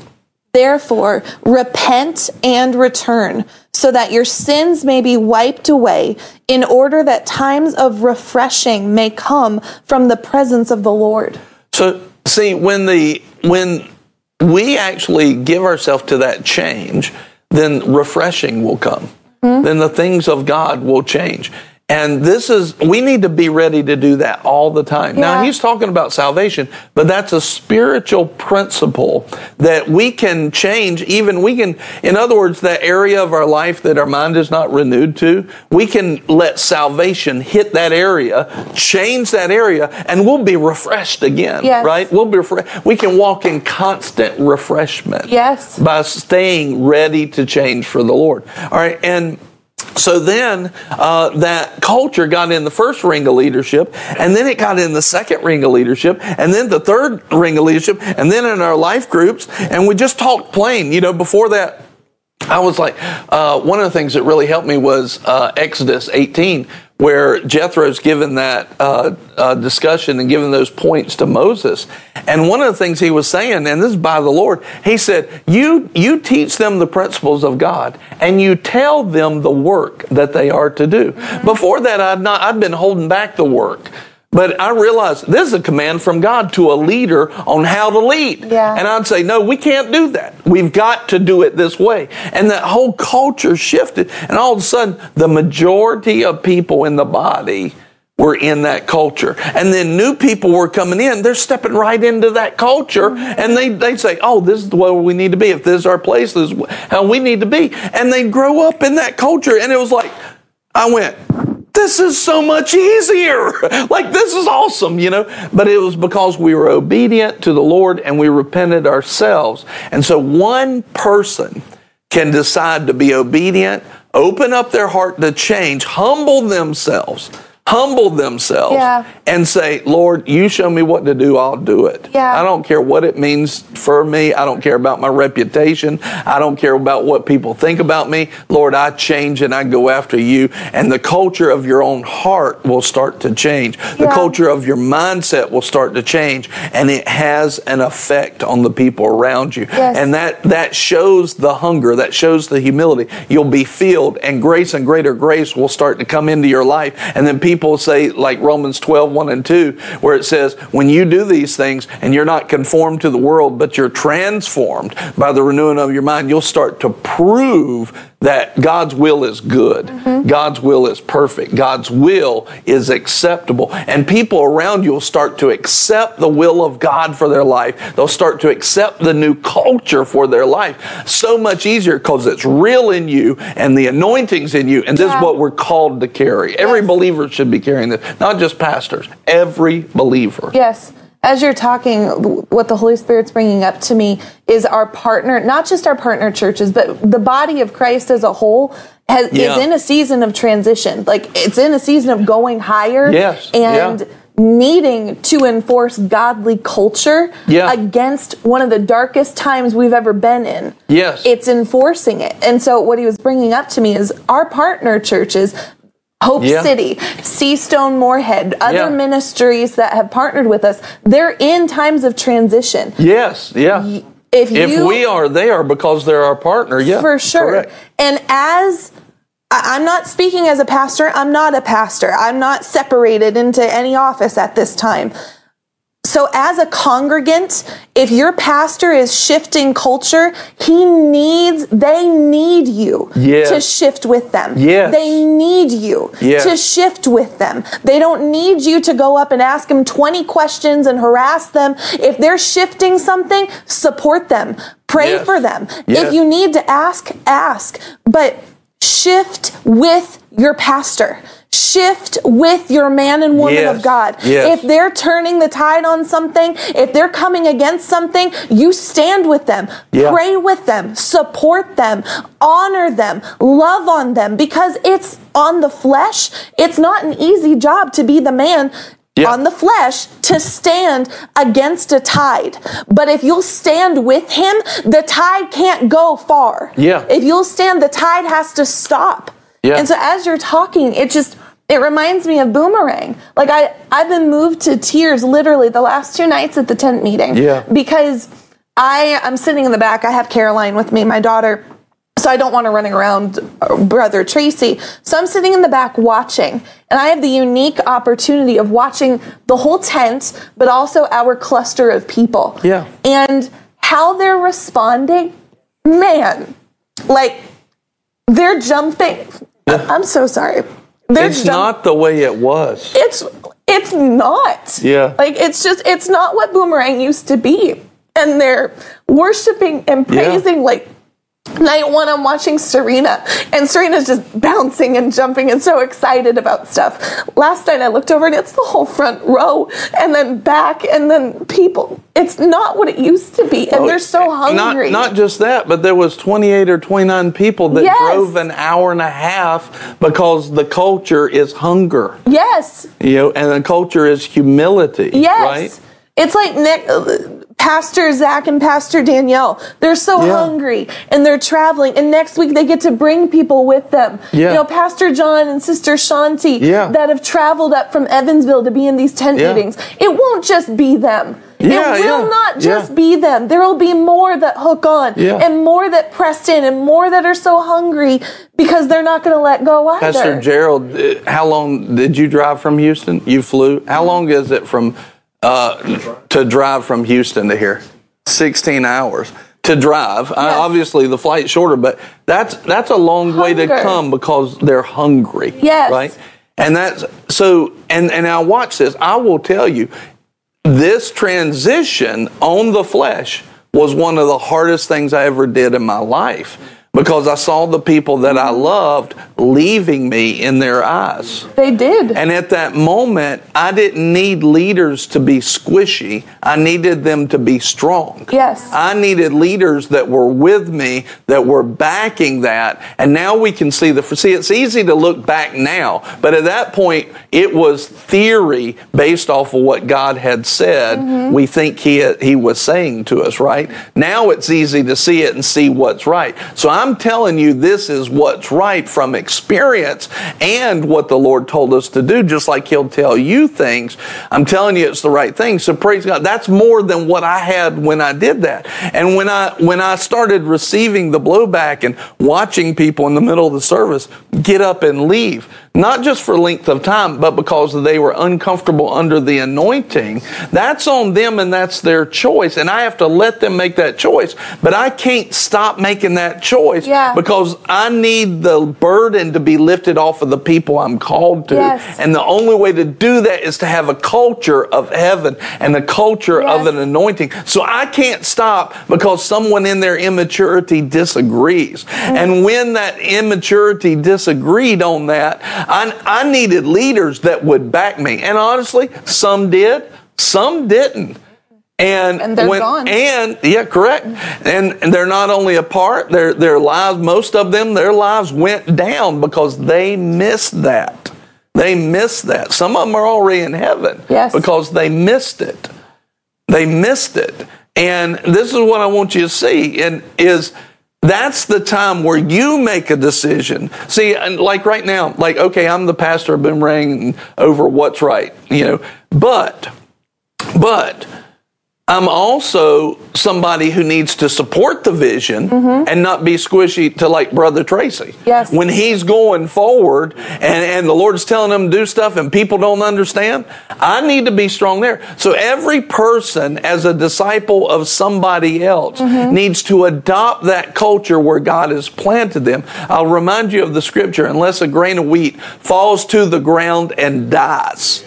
Therefore, repent and return, so that your sins may be wiped away, in order that times of refreshing may come from the presence of the Lord. So, see, when the when we actually give ourselves to that change, then refreshing will come. Mm-hmm. Then the things of God will change. And this is, we need to be ready to do that all the time. Yeah. Now, he's talking about salvation, but that's a spiritual principle that we can change. Even we can, in other words, that area of our life that our mind is not renewed to, we can let salvation hit that area, change that area, and we'll be refreshed again. Yes. Right? We'll be refreshed. We can walk in constant refreshment. Yes. By staying ready to change for the Lord. All right. And, so then uh, that culture got in the first ring of leadership, and then it got in the second ring of leadership, and then the third ring of leadership, and then in our life groups, and we just talked plain. You know, before that, I was like, uh, one of the things that really helped me was uh, Exodus 18, where Jethro's given that uh, uh, discussion and given those points to Moses. And one of the things he was saying, and this is by the Lord, he said, "You you teach them the principles of God, and you tell them the work that they are to do." Mm-hmm. Before that, I'd not I'd been holding back the work. But I realized this is a command from God to a leader on how to lead. Yeah. And I'd say, no, we can't do that. We've got to do it this way. And that whole culture shifted. And all of a sudden, the majority of people in the body were in that culture. And then new people were coming in, they're stepping right into that culture and they, they say, oh, this is the way we need to be. If this is our place, this is how we need to be. And they grow up in that culture. And it was like, I went, this is so much easier. like, this is awesome, you know? But it was because we were obedient to the Lord and we repented ourselves. And so one person can decide to be obedient, open up their heart to change, humble themselves humble themselves yeah. and say, Lord, you show me what to do, I'll do it. Yeah. I don't care what it means for me. I don't care about my reputation. I don't care about what people think about me. Lord, I change and I go after you. And the culture of your own heart will start to change. The yeah. culture of your mindset will start to change. And it has an effect on the people around you. Yes. And that, that shows the hunger, that shows the humility. You'll be filled and grace and greater grace will start to come into your life. And then people people say, like Romans 12, 1 and 2, where it says, when you do these things and you're not conformed to the world, but you're transformed by the renewing of your mind, you'll start to prove that God's will is good. Mm-hmm. God's will is perfect. God's will is acceptable. And people around you will start to accept the will of God for their life. They'll start to accept the new culture for their life. So much easier because it's real in you and the anointing's in you. And this yeah. is what we're called to carry. Yes. Every believer should be carrying this, not just pastors, every believer. Yes as you're talking, what the Holy Spirit's bringing up to me is our partner, not just our partner churches, but the body of Christ as a whole has, yeah. is in a season of transition. Like it's in a season of going higher yes. and yeah. needing to enforce godly culture yeah. against one of the darkest times we've ever been in. Yes. It's enforcing it. And so what he was bringing up to me is our partner churches, Hope yeah. City, Seastone Moorhead, other yeah. ministries that have partnered with us, they're in times of transition. Yes, yeah. If, if we are, there because they're our partner. Yeah, for sure. Correct. And as I'm not speaking as a pastor, I'm not a pastor. I'm not separated into any office at this time. So, as a congregant, if your pastor is shifting culture, he needs, they need you yes. to shift with them. Yes. They need you yes. to shift with them. They don't need you to go up and ask them 20 questions and harass them. If they're shifting something, support them. Pray yes. for them. If you need to ask, ask. But shift with your pastor shift with your man and woman yes, of God. Yes. If they're turning the tide on something, if they're coming against something, you stand with them, yeah. pray with them, support them, honor them, love on them because it's on the flesh. It's not an easy job to be the man yeah. on the flesh to stand against a tide. But if you'll stand with him, the tide can't go far. Yeah. If you'll stand, the tide has to stop. Yeah. And so as you're talking, it just it reminds me of boomerang. Like I I've been moved to tears literally the last two nights at the tent meeting. Yeah. Because I I'm sitting in the back. I have Caroline with me, my daughter. So I don't want to running around uh, brother Tracy. So I'm sitting in the back watching, and I have the unique opportunity of watching the whole tent, but also our cluster of people. Yeah. And how they're responding, man, like they're jumping. Yeah. I'm so sorry. They're it's not the way it was. It's it's not. Yeah. Like it's just it's not what boomerang used to be. And they're worshiping and praising yeah. like night one i'm watching serena and serena's just bouncing and jumping and so excited about stuff. Last night i looked over and it's the whole front row and then back and then people. It's not what it used to be and they're so hungry not, not just that but there was 28 or 29 people that yes. drove an hour and a half because the culture is hunger. Yes. You know and the culture is humility yes. right? It's like Nick, uh, Pastor Zach and Pastor Danielle. They're so yeah. hungry and they're traveling. And next week they get to bring people with them. Yeah. You know, Pastor John and Sister Shanti yeah. that have traveled up from Evansville to be in these tent meetings. It won't just be them. Yeah, it will yeah, not just yeah. be them. There will be more that hook on and more that press in and more that are so hungry because they're not going to let go either. Pastor Gerald, uh, how long did you drive from Houston? You flew. How long is it from uh, to drive from Houston to here. 16 hours to drive. Yes. Uh, obviously, the flight's shorter, but that's that's a long Hunger. way to come because they're hungry. Yes. Right. And that's so. And and now watch this. I will tell you, this transition on the flesh was one of the hardest things I ever did in my life because I saw the people that I loved leaving me in their eyes. They did. And at that moment, I didn't need leaders to be squishy. I needed them to be strong. Yes. I needed leaders that were with me, that were backing that. And now we can see the, see, it's easy to look back now, but at that point, it was theory based off of what God had said. Mm-hmm. We think he, he was saying to us, right? Now it's easy to see it and see what's right. So I'm telling you, this is what's right from experience and what the Lord told us to do, just like He'll tell you things. I'm telling you it's the right thing. So praise God. That's more than what I had when I did that. And when I when I started receiving the blowback and watching people in the middle of the service get up and leave, not just for length of time, but because they were uncomfortable under the anointing. That's on them and that's their choice. And I have to let them make that choice. But I can't stop making that choice yeah. because I need the burden to be lifted off of the people I'm called to. Yes. And the only way to do that is to have a culture of heaven and a culture yes. of an anointing. So I can't stop because someone in their immaturity disagrees. Mm. And when that immaturity disagreed on that, I, I needed leaders that would back me. And honestly, some did, some didn't. And, and they're when, gone. And yeah, correct. And, and they're not only apart, their their lives, most of them, their lives went down because they missed that. They missed that. Some of them are already in heaven yes. because they missed it. They missed it. And this is what I want you to see. And is that's the time where you make a decision. See, like right now, like, okay, I'm the pastor, been ringing over what's right, you know, but, but I'm also somebody who needs to support the vision mm-hmm. and not be squishy to like Brother Tracy. Yes. When he's going forward and, and the Lord's telling him to do stuff and people don't understand, I need to be strong there. So every person as a disciple of somebody else mm-hmm. needs to adopt that culture where God has planted them. I'll remind you of the scripture, unless a grain of wheat falls to the ground and dies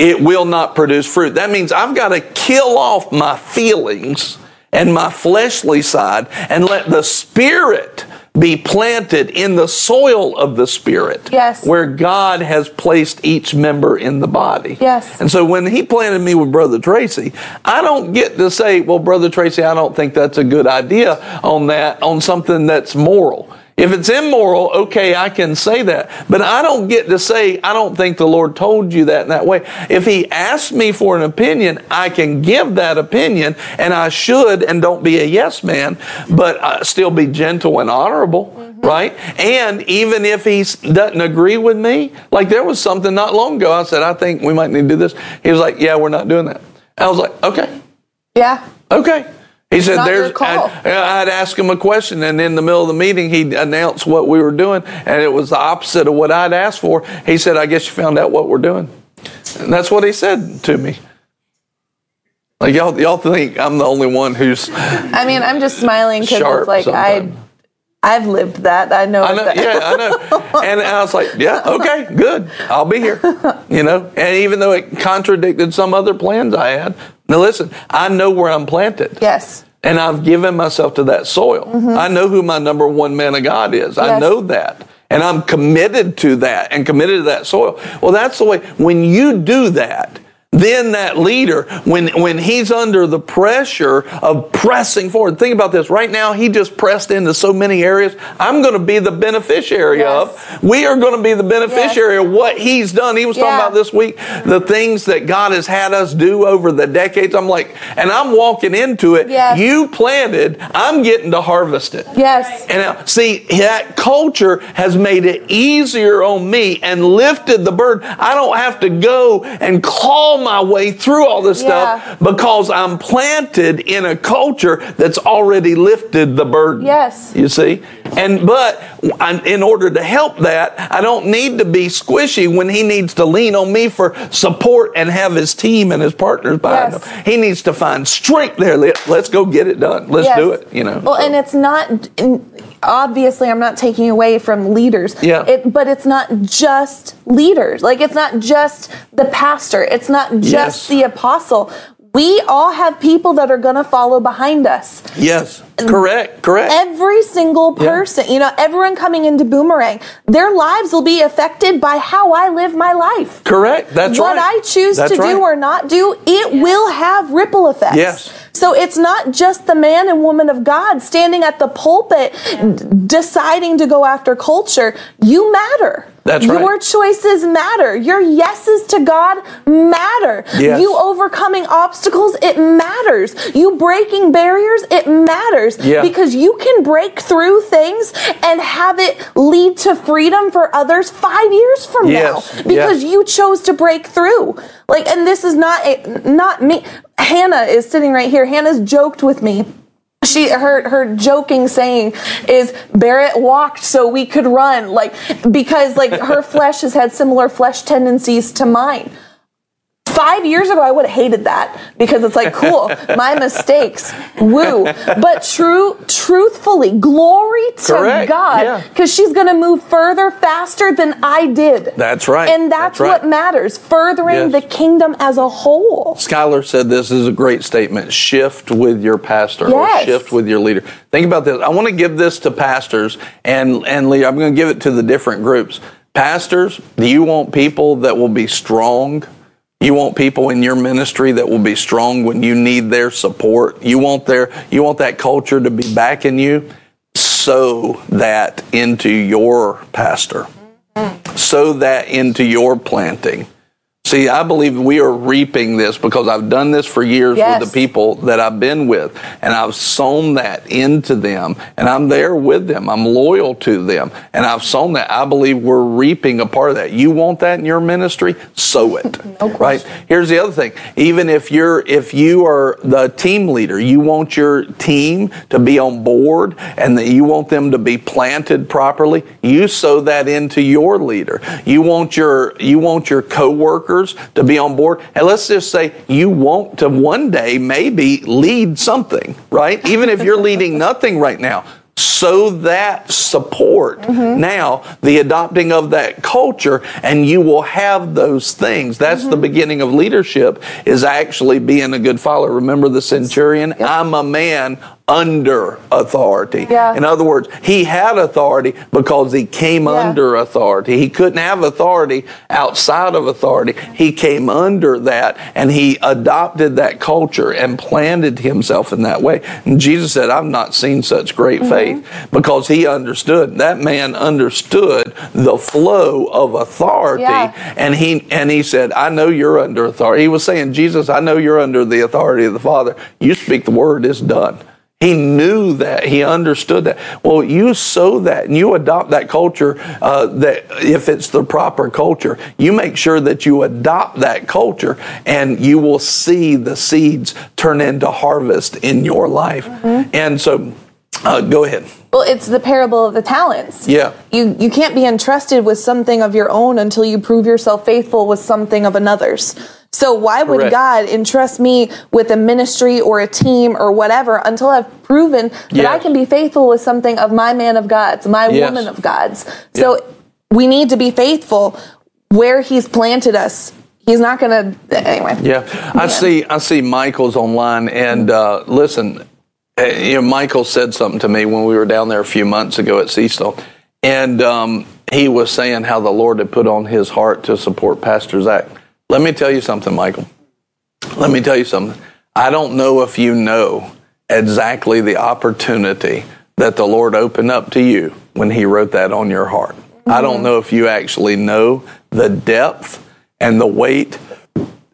it will not produce fruit. That means I've got to kill off my feelings and my fleshly side and let the Spirit be planted in the soil of the Spirit. Yes. Where God has placed each member in the body. Yes. And so when He planted me with Brother Tracy, I don't get to say, well, Brother Tracy, I don't think that's a good idea on that, on something that's moral. If it's immoral, okay, I can say that. But I don't get to say, I don't think the Lord told you that in that way. If He asks me for an opinion, I can give that opinion, and I should, and don't be a yes man, but uh, still be gentle and honorable. Mm-hmm. Right? And even if he doesn't agree with me, like there was something not long ago, I said, I think we might need to do this. He was like, Yeah, we're not doing that. I was like, Okay. Yeah. Okay. He said, "There's." I'd, I'd, ask him a question, and in the middle of the meeting, he'd announce what we were doing, and it was the opposite of what I'd asked for. He said, "I guess you found out what we're doing," and that's what he said to me. Like y'all, y'all think I'm the only one who's. I mean, I'm just smiling because it's like I. I've lived that. I know. I know. That. Yeah, I know. And I was like, yeah, okay, good. I'll be here. You know, and even though it contradicted some other plans I had, now listen, I know where I'm planted. Yes. And I've given myself to that soil. Mm-hmm. I know who my number one man of God is. Yes. I know that. And I'm committed to that and committed to that soil. Well, that's the way. When you do that, then that leader, when, when he's under the pressure of pressing forward, think about this. Right now, he just pressed into so many areas. I'm going to be the beneficiary yes. of. We are going to be the beneficiary yes. of what he's done. He was yeah. talking about this week the things that God has had us do over the decades. I'm like, and I'm walking into it. Yes. You planted, I'm getting to harvest it. Yes. And now, see, that culture has made it easier on me and lifted the burden. I don't have to go and call my way through all this yeah. stuff because I'm planted in a culture that's already lifted the burden. Yes. You see? And but in order to help that, I don't need to be squishy when he needs to lean on me for support and have his team and his partners behind yes. him. He needs to find strength there. Let's go get it done. Let's yes. do it. You know. Well, so. and it's not obviously I'm not taking away from leaders. Yeah. It, but it's not just leaders. Like it's not just the pastor. It's not just yes. the apostle we all have people that are going to follow behind us. Yes, correct, correct. Every single person, yeah. you know, everyone coming into Boomerang, their lives will be affected by how I live my life. Correct, that's what right. What I choose that's to right. do or not do, it yeah. will have ripple effects. Yes. So it's not just the man and woman of God standing at the pulpit deciding to go after culture. You matter. That's right. Your choices matter. Your yeses to God matter. Yes. You overcoming obstacles, it matters. You breaking barriers, it matters. Yeah. Because you can break through things and have it lead to freedom for others five years from yes. now. Because yes. you chose to break through. Like, and this is not a, not me. Hannah is sitting right here. Hannah's joked with me she her her joking saying is Barrett walked so we could run like because like her flesh has had similar flesh tendencies to mine Five years ago, I would have hated that because it's like, cool, my mistakes, woo. But true, truthfully, glory to Correct. God because yeah. she's going to move further, faster than I did. That's right. And that's, that's right. what matters, furthering yes. the kingdom as a whole. Skylar said this is a great statement shift with your pastor yes. or shift with your leader. Think about this. I want to give this to pastors and, and leader. I'm going to give it to the different groups. Pastors, do you want people that will be strong? You want people in your ministry that will be strong when you need their support. You want their you want that culture to be backing you. Sow that into your pastor. Sow that into your planting See, I believe we are reaping this because I've done this for years yes. with the people that I've been with, and I've sown that into them, and I'm there with them. I'm loyal to them, and I've sown that. I believe we're reaping a part of that. You want that in your ministry? Sow it. no right? Here's the other thing. Even if you're if you are the team leader, you want your team to be on board and that you want them to be planted properly, you sow that into your leader. You want your you want your coworker workers to be on board. And let's just say you want to one day maybe lead something, right? Even if you're leading nothing right now. So that support mm-hmm. now the adopting of that culture and you will have those things that's mm-hmm. the beginning of leadership is actually being a good follower remember the centurion yep. i'm a man under authority. Yeah. In other words, he had authority because he came yeah. under authority. He couldn't have authority outside of authority. He came under that and he adopted that culture and planted himself in that way. And Jesus said, I've not seen such great mm-hmm. faith because he understood. That man understood the flow of authority yeah. and he and he said, I know you're under authority. He was saying, Jesus, I know you're under the authority of the Father. You speak the word, it's done. He knew that. He understood that. Well, you sow that and you adopt that culture. Uh, that if it's the proper culture, you make sure that you adopt that culture, and you will see the seeds turn into harvest in your life. Mm-hmm. And so, uh, go ahead. Well, it's the parable of the talents. Yeah. You you can't be entrusted with something of your own until you prove yourself faithful with something of another's. So why would Correct. God entrust me with a ministry or a team or whatever until I've proven that yes. I can be faithful with something of my man of God's, my yes. woman of God's. So yeah. we need to be faithful where he's planted us. He's not going to anyway. Yeah. I see I see Michael's online and uh, listen, eh, you know Michael said something to me when we were down there a few months ago at Cecil. And um, he was saying how the Lord had put on his heart to support Pastor Zach. Let me tell you something, Michael. Let me tell you something. I don't know if you know exactly the opportunity that the Lord opened up to you when He wrote that on your heart. Mm-hmm. I don't mm-hmm. know if you actually know the depth and the weight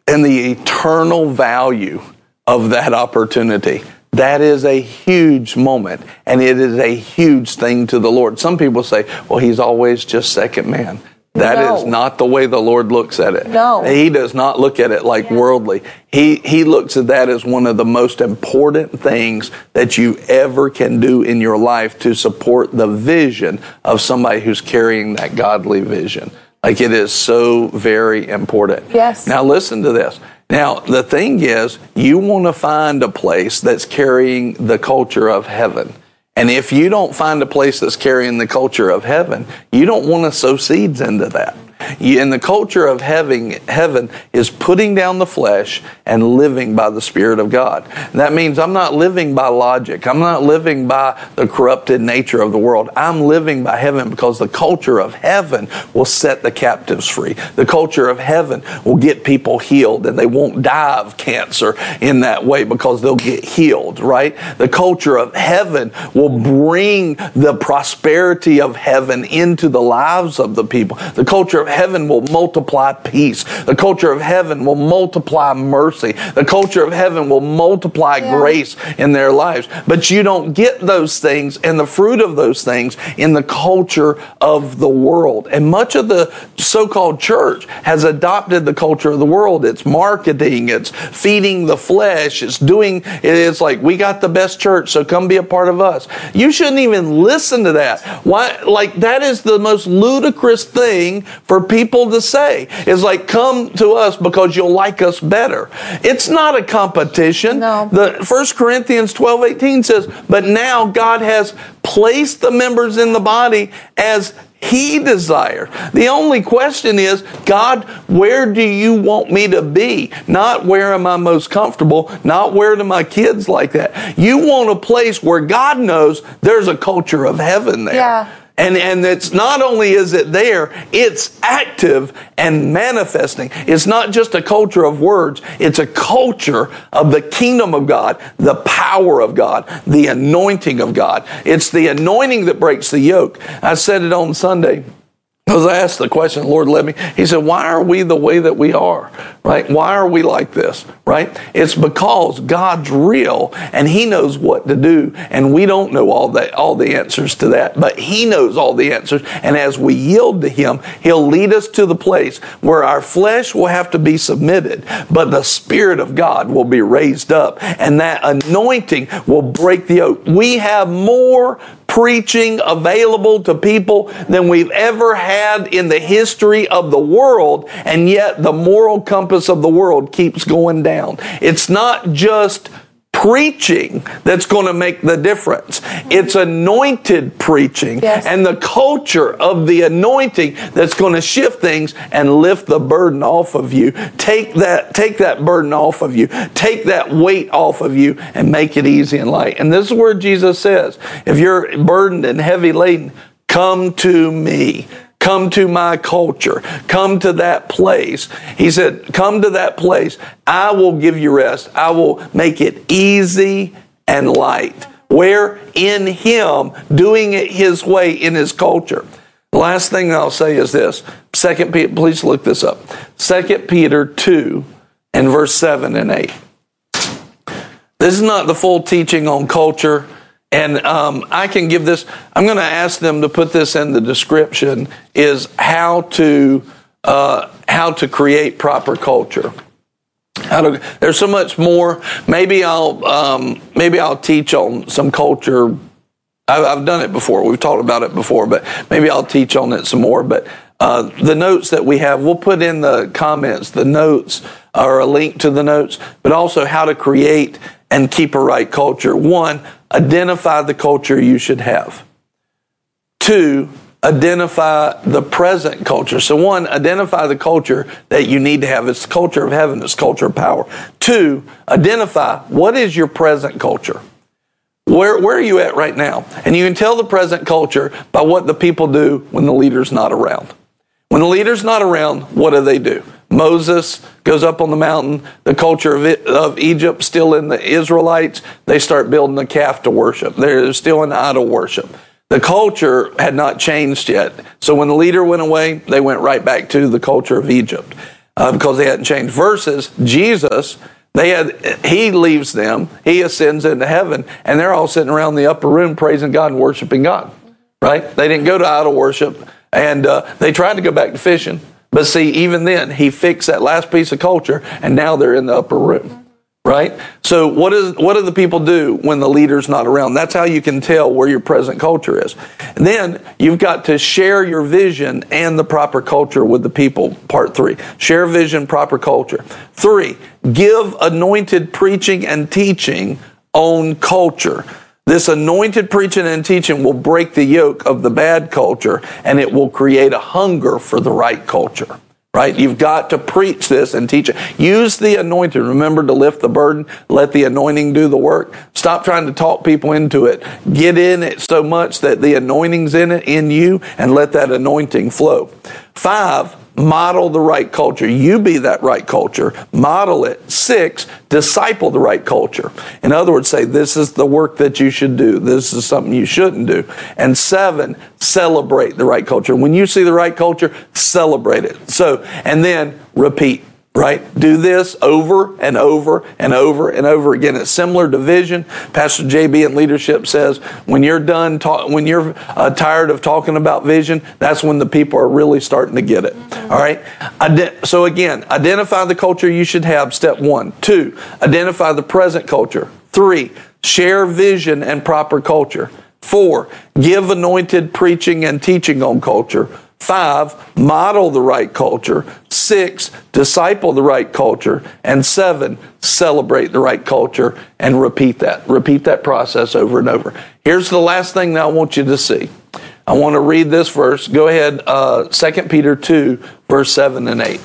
and the eternal value of that opportunity. That is a huge moment and it is a huge thing to the Lord. Some people say, well, he's always just second man. That no. is not the way the Lord looks at it. No. He does not look at it like worldly. He, he looks at that as one of the most important things that you ever can do in your life to support the vision of somebody who's carrying that godly vision. Like it is so very important. Yes. Now listen to this. Now, the thing is, you want to find a place that's carrying the culture of heaven. And if you don't find a place that's carrying the culture of heaven, you don't want to sow seeds into that. In the culture of heaven, heaven is putting down the flesh and living by the Spirit of God. And that means I'm not living by logic. I'm not living by the corrupted nature of the world. I'm living by heaven because the culture of heaven will set the captives free. The culture of heaven will get people healed and they won't die of cancer in that way because they'll get healed, right? The culture of heaven will bring the prosperity of heaven into the lives of the people. The culture of of heaven will multiply peace. The culture of heaven will multiply mercy. The culture of heaven will multiply yeah. grace in their lives. But you don't get those things and the fruit of those things in the culture of the world. And much of the so called church has adopted the culture of the world. It's marketing, it's feeding the flesh, it's doing, it's like, we got the best church, so come be a part of us. You shouldn't even listen to that. Why? Like, that is the most ludicrous thing for for people to say. It's like, come to us because you'll like us better. It's not a competition. No. The 1 Corinthians 12, 18 says, but now God has placed the members in the body as he desired. The only question is, God, where do you want me to be? Not where am I most comfortable, not where do my kids like that. You want a place where God knows there's a culture of heaven there. Yeah. And, and it's not only is it there, it's active and manifesting. It's not just a culture of words, it's a culture of the kingdom of God, the power of God, the anointing of God. It's the anointing that breaks the yoke. I said it on Sunday. Because I asked the question, Lord let me. He said, Why are we the way that we are? Right? Why are we like this? Right? It's because God's real and He knows what to do. And we don't know all the all the answers to that, but He knows all the answers. And as we yield to Him, He'll lead us to the place where our flesh will have to be submitted, but the Spirit of God will be raised up. And that anointing will break the yoke. We have more preaching available to people than we've ever had in the history of the world, and yet the moral compass of the world keeps going down. It's not just preaching that's going to make the difference. It's anointed preaching yes. and the culture of the anointing that's going to shift things and lift the burden off of you. Take that, take that burden off of you. Take that weight off of you and make it easy and light. And this is where Jesus says, if you're burdened and heavy laden, come to me. Come to my culture. Come to that place. He said, Come to that place. I will give you rest. I will make it easy and light. Where? In Him, doing it His way in His culture. The last thing I'll say is this. Second Peter, please look this up. Second Peter 2 and verse 7 and 8. This is not the full teaching on culture. And um, I can give this, I'm going to ask them to put this in the description, is how to, uh, how to create proper culture. How to, there's so much more. Maybe I'll, um, maybe I'll teach on some culture. I've, done it before. We've talked about it before, but maybe I'll teach on it some more. But uh, the notes that we have, we'll put in the comments the notes or a link to the notes, but also how to create and keep a right culture. One, identify the culture you should have. Two, identify the present culture. So one, identify the culture that you need to have. It's the culture of heaven, it's culture of power. Two, identify what is your present culture. Where, where are you at right now? And you can tell the present culture by what the people do when the leader's not around. When the leader's not around, what do they do? Moses goes up on the mountain. The culture of, it, of Egypt still in the Israelites. They start building a calf to worship. They're still in idol worship. The culture had not changed yet. So when the leader went away, they went right back to the culture of Egypt uh, because they hadn't changed. Versus Jesus, they had he leaves them, he ascends into heaven, and they're all sitting around the upper room praising God and worshiping God. Right? They didn't go to idol worship, and uh, they tried to go back to fishing but see, even then, he fixed that last piece of culture, and now they're in the upper room. Right? So, what, is, what do the people do when the leader's not around? That's how you can tell where your present culture is. And then you've got to share your vision and the proper culture with the people. Part three share vision, proper culture. Three, give anointed preaching and teaching on culture. This anointed preaching and teaching will break the yoke of the bad culture and it will create a hunger for the right culture. Right? You've got to preach this and teach it. Use the anointing. Remember to lift the burden. Let the anointing do the work. Stop trying to talk people into it. Get in it so much that the anointing's in it, in you, and let that anointing flow. Five, model the right culture. You be that right culture. Model it. Six, disciple the right culture. In other words, say, this is the work that you should do. This is something you shouldn't do. And seven, celebrate the right culture. When you see the right culture, celebrate it. So, and then repeat right? Do this over and over and over and over again. It's similar to vision. Pastor JB in leadership says when you're done, talk, when you're uh, tired of talking about vision, that's when the people are really starting to get it. All right. so again, identify the culture you should have. Step one. Two, identify the present culture. Three, share vision and proper culture. Four, give anointed preaching and teaching on culture. Five, model the right culture. Six, disciple the right culture. And seven, celebrate the right culture and repeat that. Repeat that process over and over. Here's the last thing that I want you to see. I want to read this verse. Go ahead, uh, 2 Peter 2, verse 7 and 8.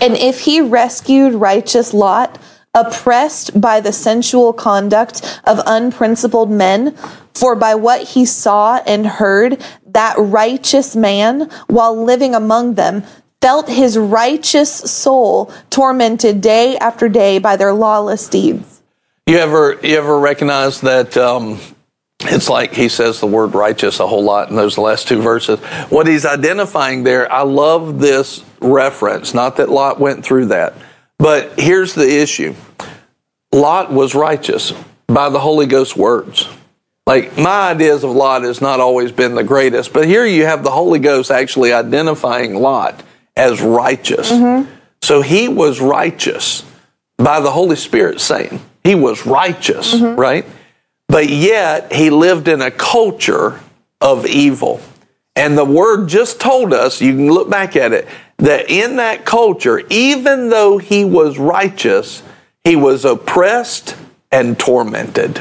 And if he rescued righteous Lot, oppressed by the sensual conduct of unprincipled men, for by what he saw and heard, that righteous man, while living among them, felt his righteous soul tormented day after day by their lawless deeds. You ever you ever recognize that um, it's like he says the word righteous a whole lot in those last two verses. What he's identifying there, I love this reference. Not that Lot went through that, but here's the issue Lot was righteous by the Holy Ghost words. Like my ideas of Lot has not always been the greatest, but here you have the Holy Ghost actually identifying Lot as righteous. Mm-hmm. So he was righteous by the Holy Spirit saying he was righteous, mm-hmm. right? But yet he lived in a culture of evil. And the word just told us, you can look back at it, that in that culture, even though he was righteous, he was oppressed and tormented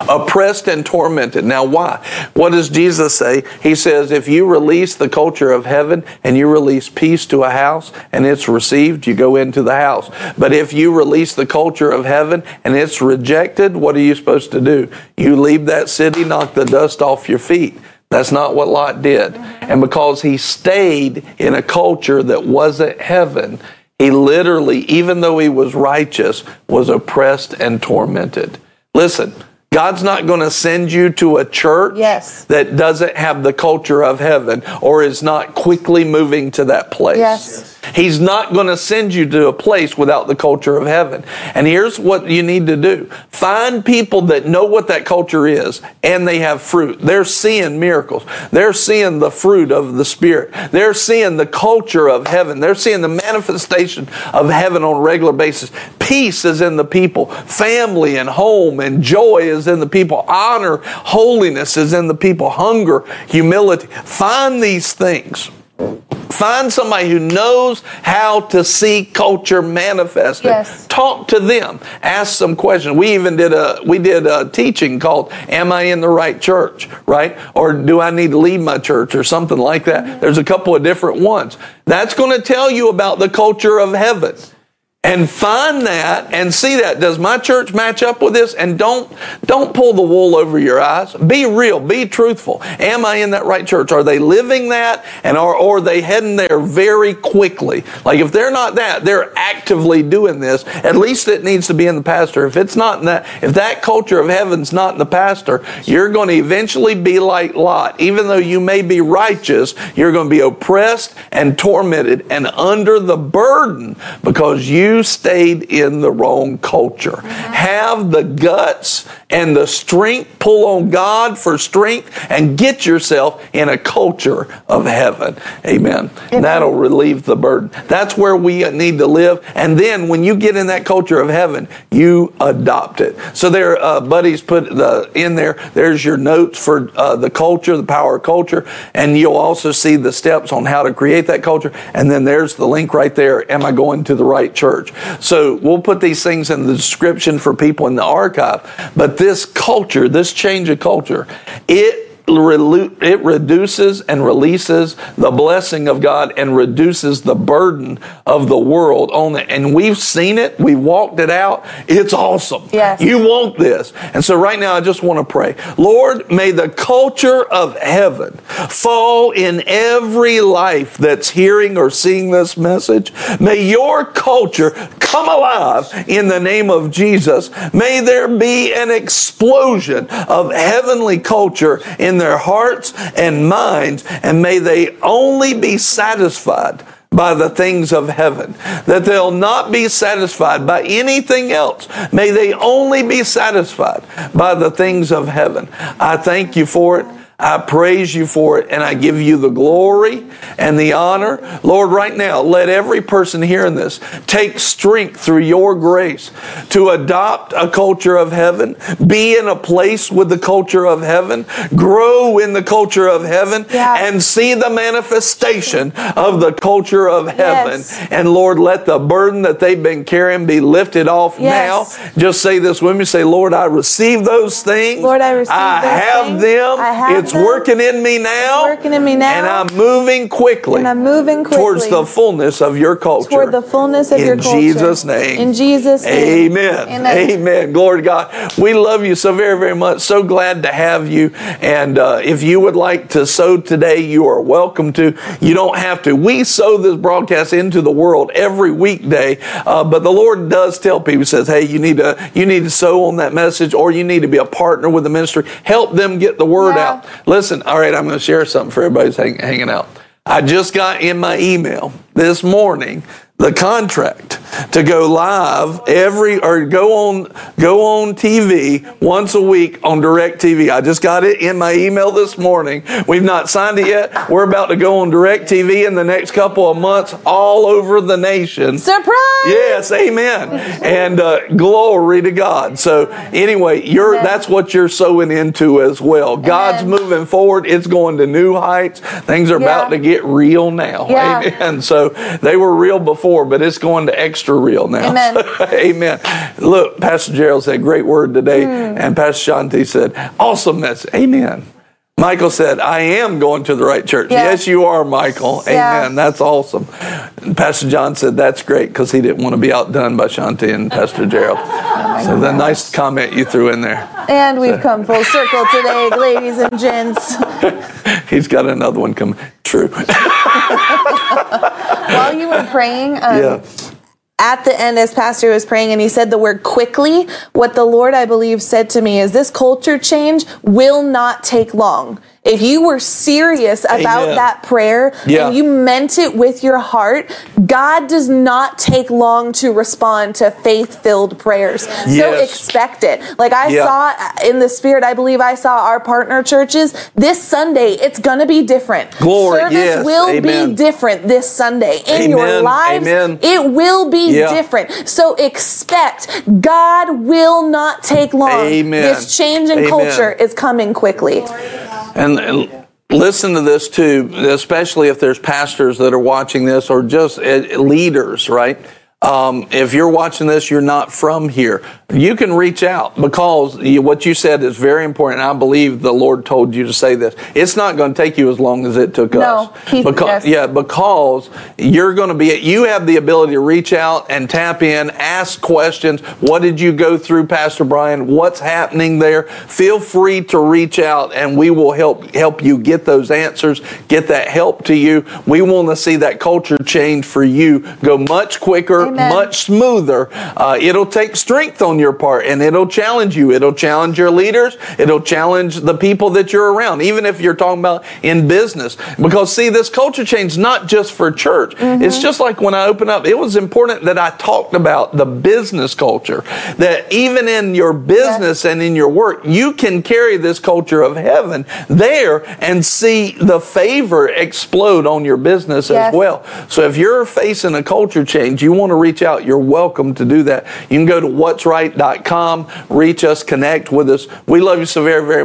oppressed and tormented. Now, why? What does Jesus say? He says, if you release the culture of heaven and you release peace to a house and it's received, you go into the house. But if you release the culture of heaven and it's rejected, what are you supposed to do? You leave that city, knock the dust off your feet. That's not what Lot did. And because he stayed in a culture that wasn't heaven, he literally, even though he was righteous, was oppressed and tormented. Listen, God's not going to send you to a church yes. that doesn't have the culture of heaven or is not quickly moving to that place. Yes. He's not going to send you to a place without the culture of heaven. And here's what you need to do. Find people that know what that culture is and they have fruit. They're seeing miracles. They're seeing the fruit of the Spirit. They're seeing the culture of heaven. They're seeing the manifestation of heaven on a regular basis. Peace is in the people. Family and home and joy is in the people. Honor, holiness is in the people. Hunger, humility. Find these things. Find somebody who knows how to see culture manifested. Yes. Talk to them. Ask some questions. We even did a we did a teaching called "Am I in the right church?" Right? Or do I need to leave my church or something like that? Mm-hmm. There's a couple of different ones. That's going to tell you about the culture of heaven and find that and see that. Does my church match up with this? And don't don't pull the wool over your eyes. Be real. Be truthful. Am i in that right church? Are they living that? And are, or are they heading there very quickly? Like if they're not that they're actively doing this. At least it needs to be in the pastor. If it's not in that if that culture of heaven's not in the pastor you're going to eventually be like lot. Even though you may be righteous you're going to be oppressed and tormented and under the burden because you you stayed in the wrong culture. Have the guts and the strength, pull on God for strength, and get yourself in a culture of heaven. Amen. Amen. That'll relieve the burden. That's where we need to live. And then when you get in that culture of heaven, you adopt it. So there, uh, buddies put the in there. There's your notes for uh, the culture, the power of culture, and you'll also see the steps on how to create that culture. And then there's the link right there. Am I going to the right church? So we'll put these things in the description for people in the archive. But this culture, this change of culture, it it reduces and releases the blessing of God and reduces the burden of the world on it. And we've seen it, we walked it out. It's awesome. Yes. You want this. And so right now I just want to pray. Lord, may the culture of heaven fall in every life that's hearing or seeing this message. May your culture come alive in the name of Jesus. May there be an explosion of heavenly culture in their hearts and minds, and may they only be satisfied by the things of heaven, that they'll not be satisfied by anything else. May they only be satisfied by the things of heaven. I thank you for it. I praise you for it and I give you the glory and the honor. Lord, right now, let every person hearing this take strength through your grace to adopt a culture of heaven, be in a place with the culture of heaven, grow in the culture of heaven, yeah. and see the manifestation of the culture of heaven. Yes. And Lord, let the burden that they've been carrying be lifted off yes. now. Just say this with me say, Lord, I receive those things. Lord, I receive I have things. them. I have It's working in me now. It's working in me now. And I'm moving quickly. And I'm moving quickly towards the fullness of your culture. Toward the fullness of in your culture. In Jesus' name. In Jesus' name. Amen. Amen. Amen. Glory to God. We love you so very, very much. So glad to have you. And uh, if you would like to sow today, you are welcome to. You don't have to. We sow this broadcast into the world every weekday, uh, but the Lord does tell people, says, "Hey, you need to you need to sow on that message, or you need to be a partner with the ministry. Help them get the word yeah. out." Listen, all right, I'm going to share something for everybody who's hang, hanging out. I just got in my email this morning the contract to go live every or go on go on TV once a week on DirecTV. I just got it in my email this morning. We've not signed it yet. We're about to go on DirecTV in the next couple of months all over the nation. Surprise! Yes, amen. And uh, glory to God. So anyway, you're amen. that's what you're sowing into as well. Amen. God's moving forward. It's going to new heights. Things are yeah. about to get real now. Yeah. Amen. So they were real before before, but it's going to extra real now. Amen. Amen. Look, Pastor Gerald said, great word today. Mm. And Pastor Shanti said, awesome message. Amen. Michael said, I am going to the right church. Yeah. Yes, you are, Michael. Amen. That's awesome. And Pastor John said, That's great because he didn't want to be outdone by Shanti and Pastor Gerald. Oh so the nice comment you threw in there. And we've so. come full circle today, ladies and gents. He's got another one coming. True. While you were praying, um, yeah at the end as pastor was praying and he said the word quickly what the lord i believe said to me is this culture change will not take long if you were serious about Amen. that prayer yeah. and you meant it with your heart, God does not take long to respond to faith filled prayers. Yes. So expect it. Like I yeah. saw uh, in the spirit, I believe I saw our partner churches this Sunday. It's going to be different. Glory. Service yes. will Amen. be different this Sunday. In Amen. your lives, Amen. it will be yeah. different. So expect God will not take long. Amen. This change in culture is coming quickly. And, and listen to this too, especially if there's pastors that are watching this or just uh, leaders, right? Um, if you're watching this, you're not from here. You can reach out because you, what you said is very important. I believe the Lord told you to say this. It's not going to take you as long as it took no, us. because, yes. Yeah, because you're going to be, you have the ability to reach out and tap in, ask questions. What did you go through, Pastor Brian? What's happening there? Feel free to reach out and we will help, help you get those answers, get that help to you. We want to see that culture change for you go much quicker Amen. much smoother. Uh, it'll take strength on your part and it'll challenge you. It'll challenge your leaders. It'll challenge the people that you're around, even if you're talking about in business. Because see, this culture change is not just for church. Mm-hmm. It's just like when I open up, it was important that I talked about the business culture. That even in your business yes. and in your work, you can carry this culture of heaven there and see the favor explode on your business yes. as well. So if you're facing a culture change, you want to reach out, you're welcome to do that. You can go to what'sright.com, reach us, connect with us. We love you so very, very much.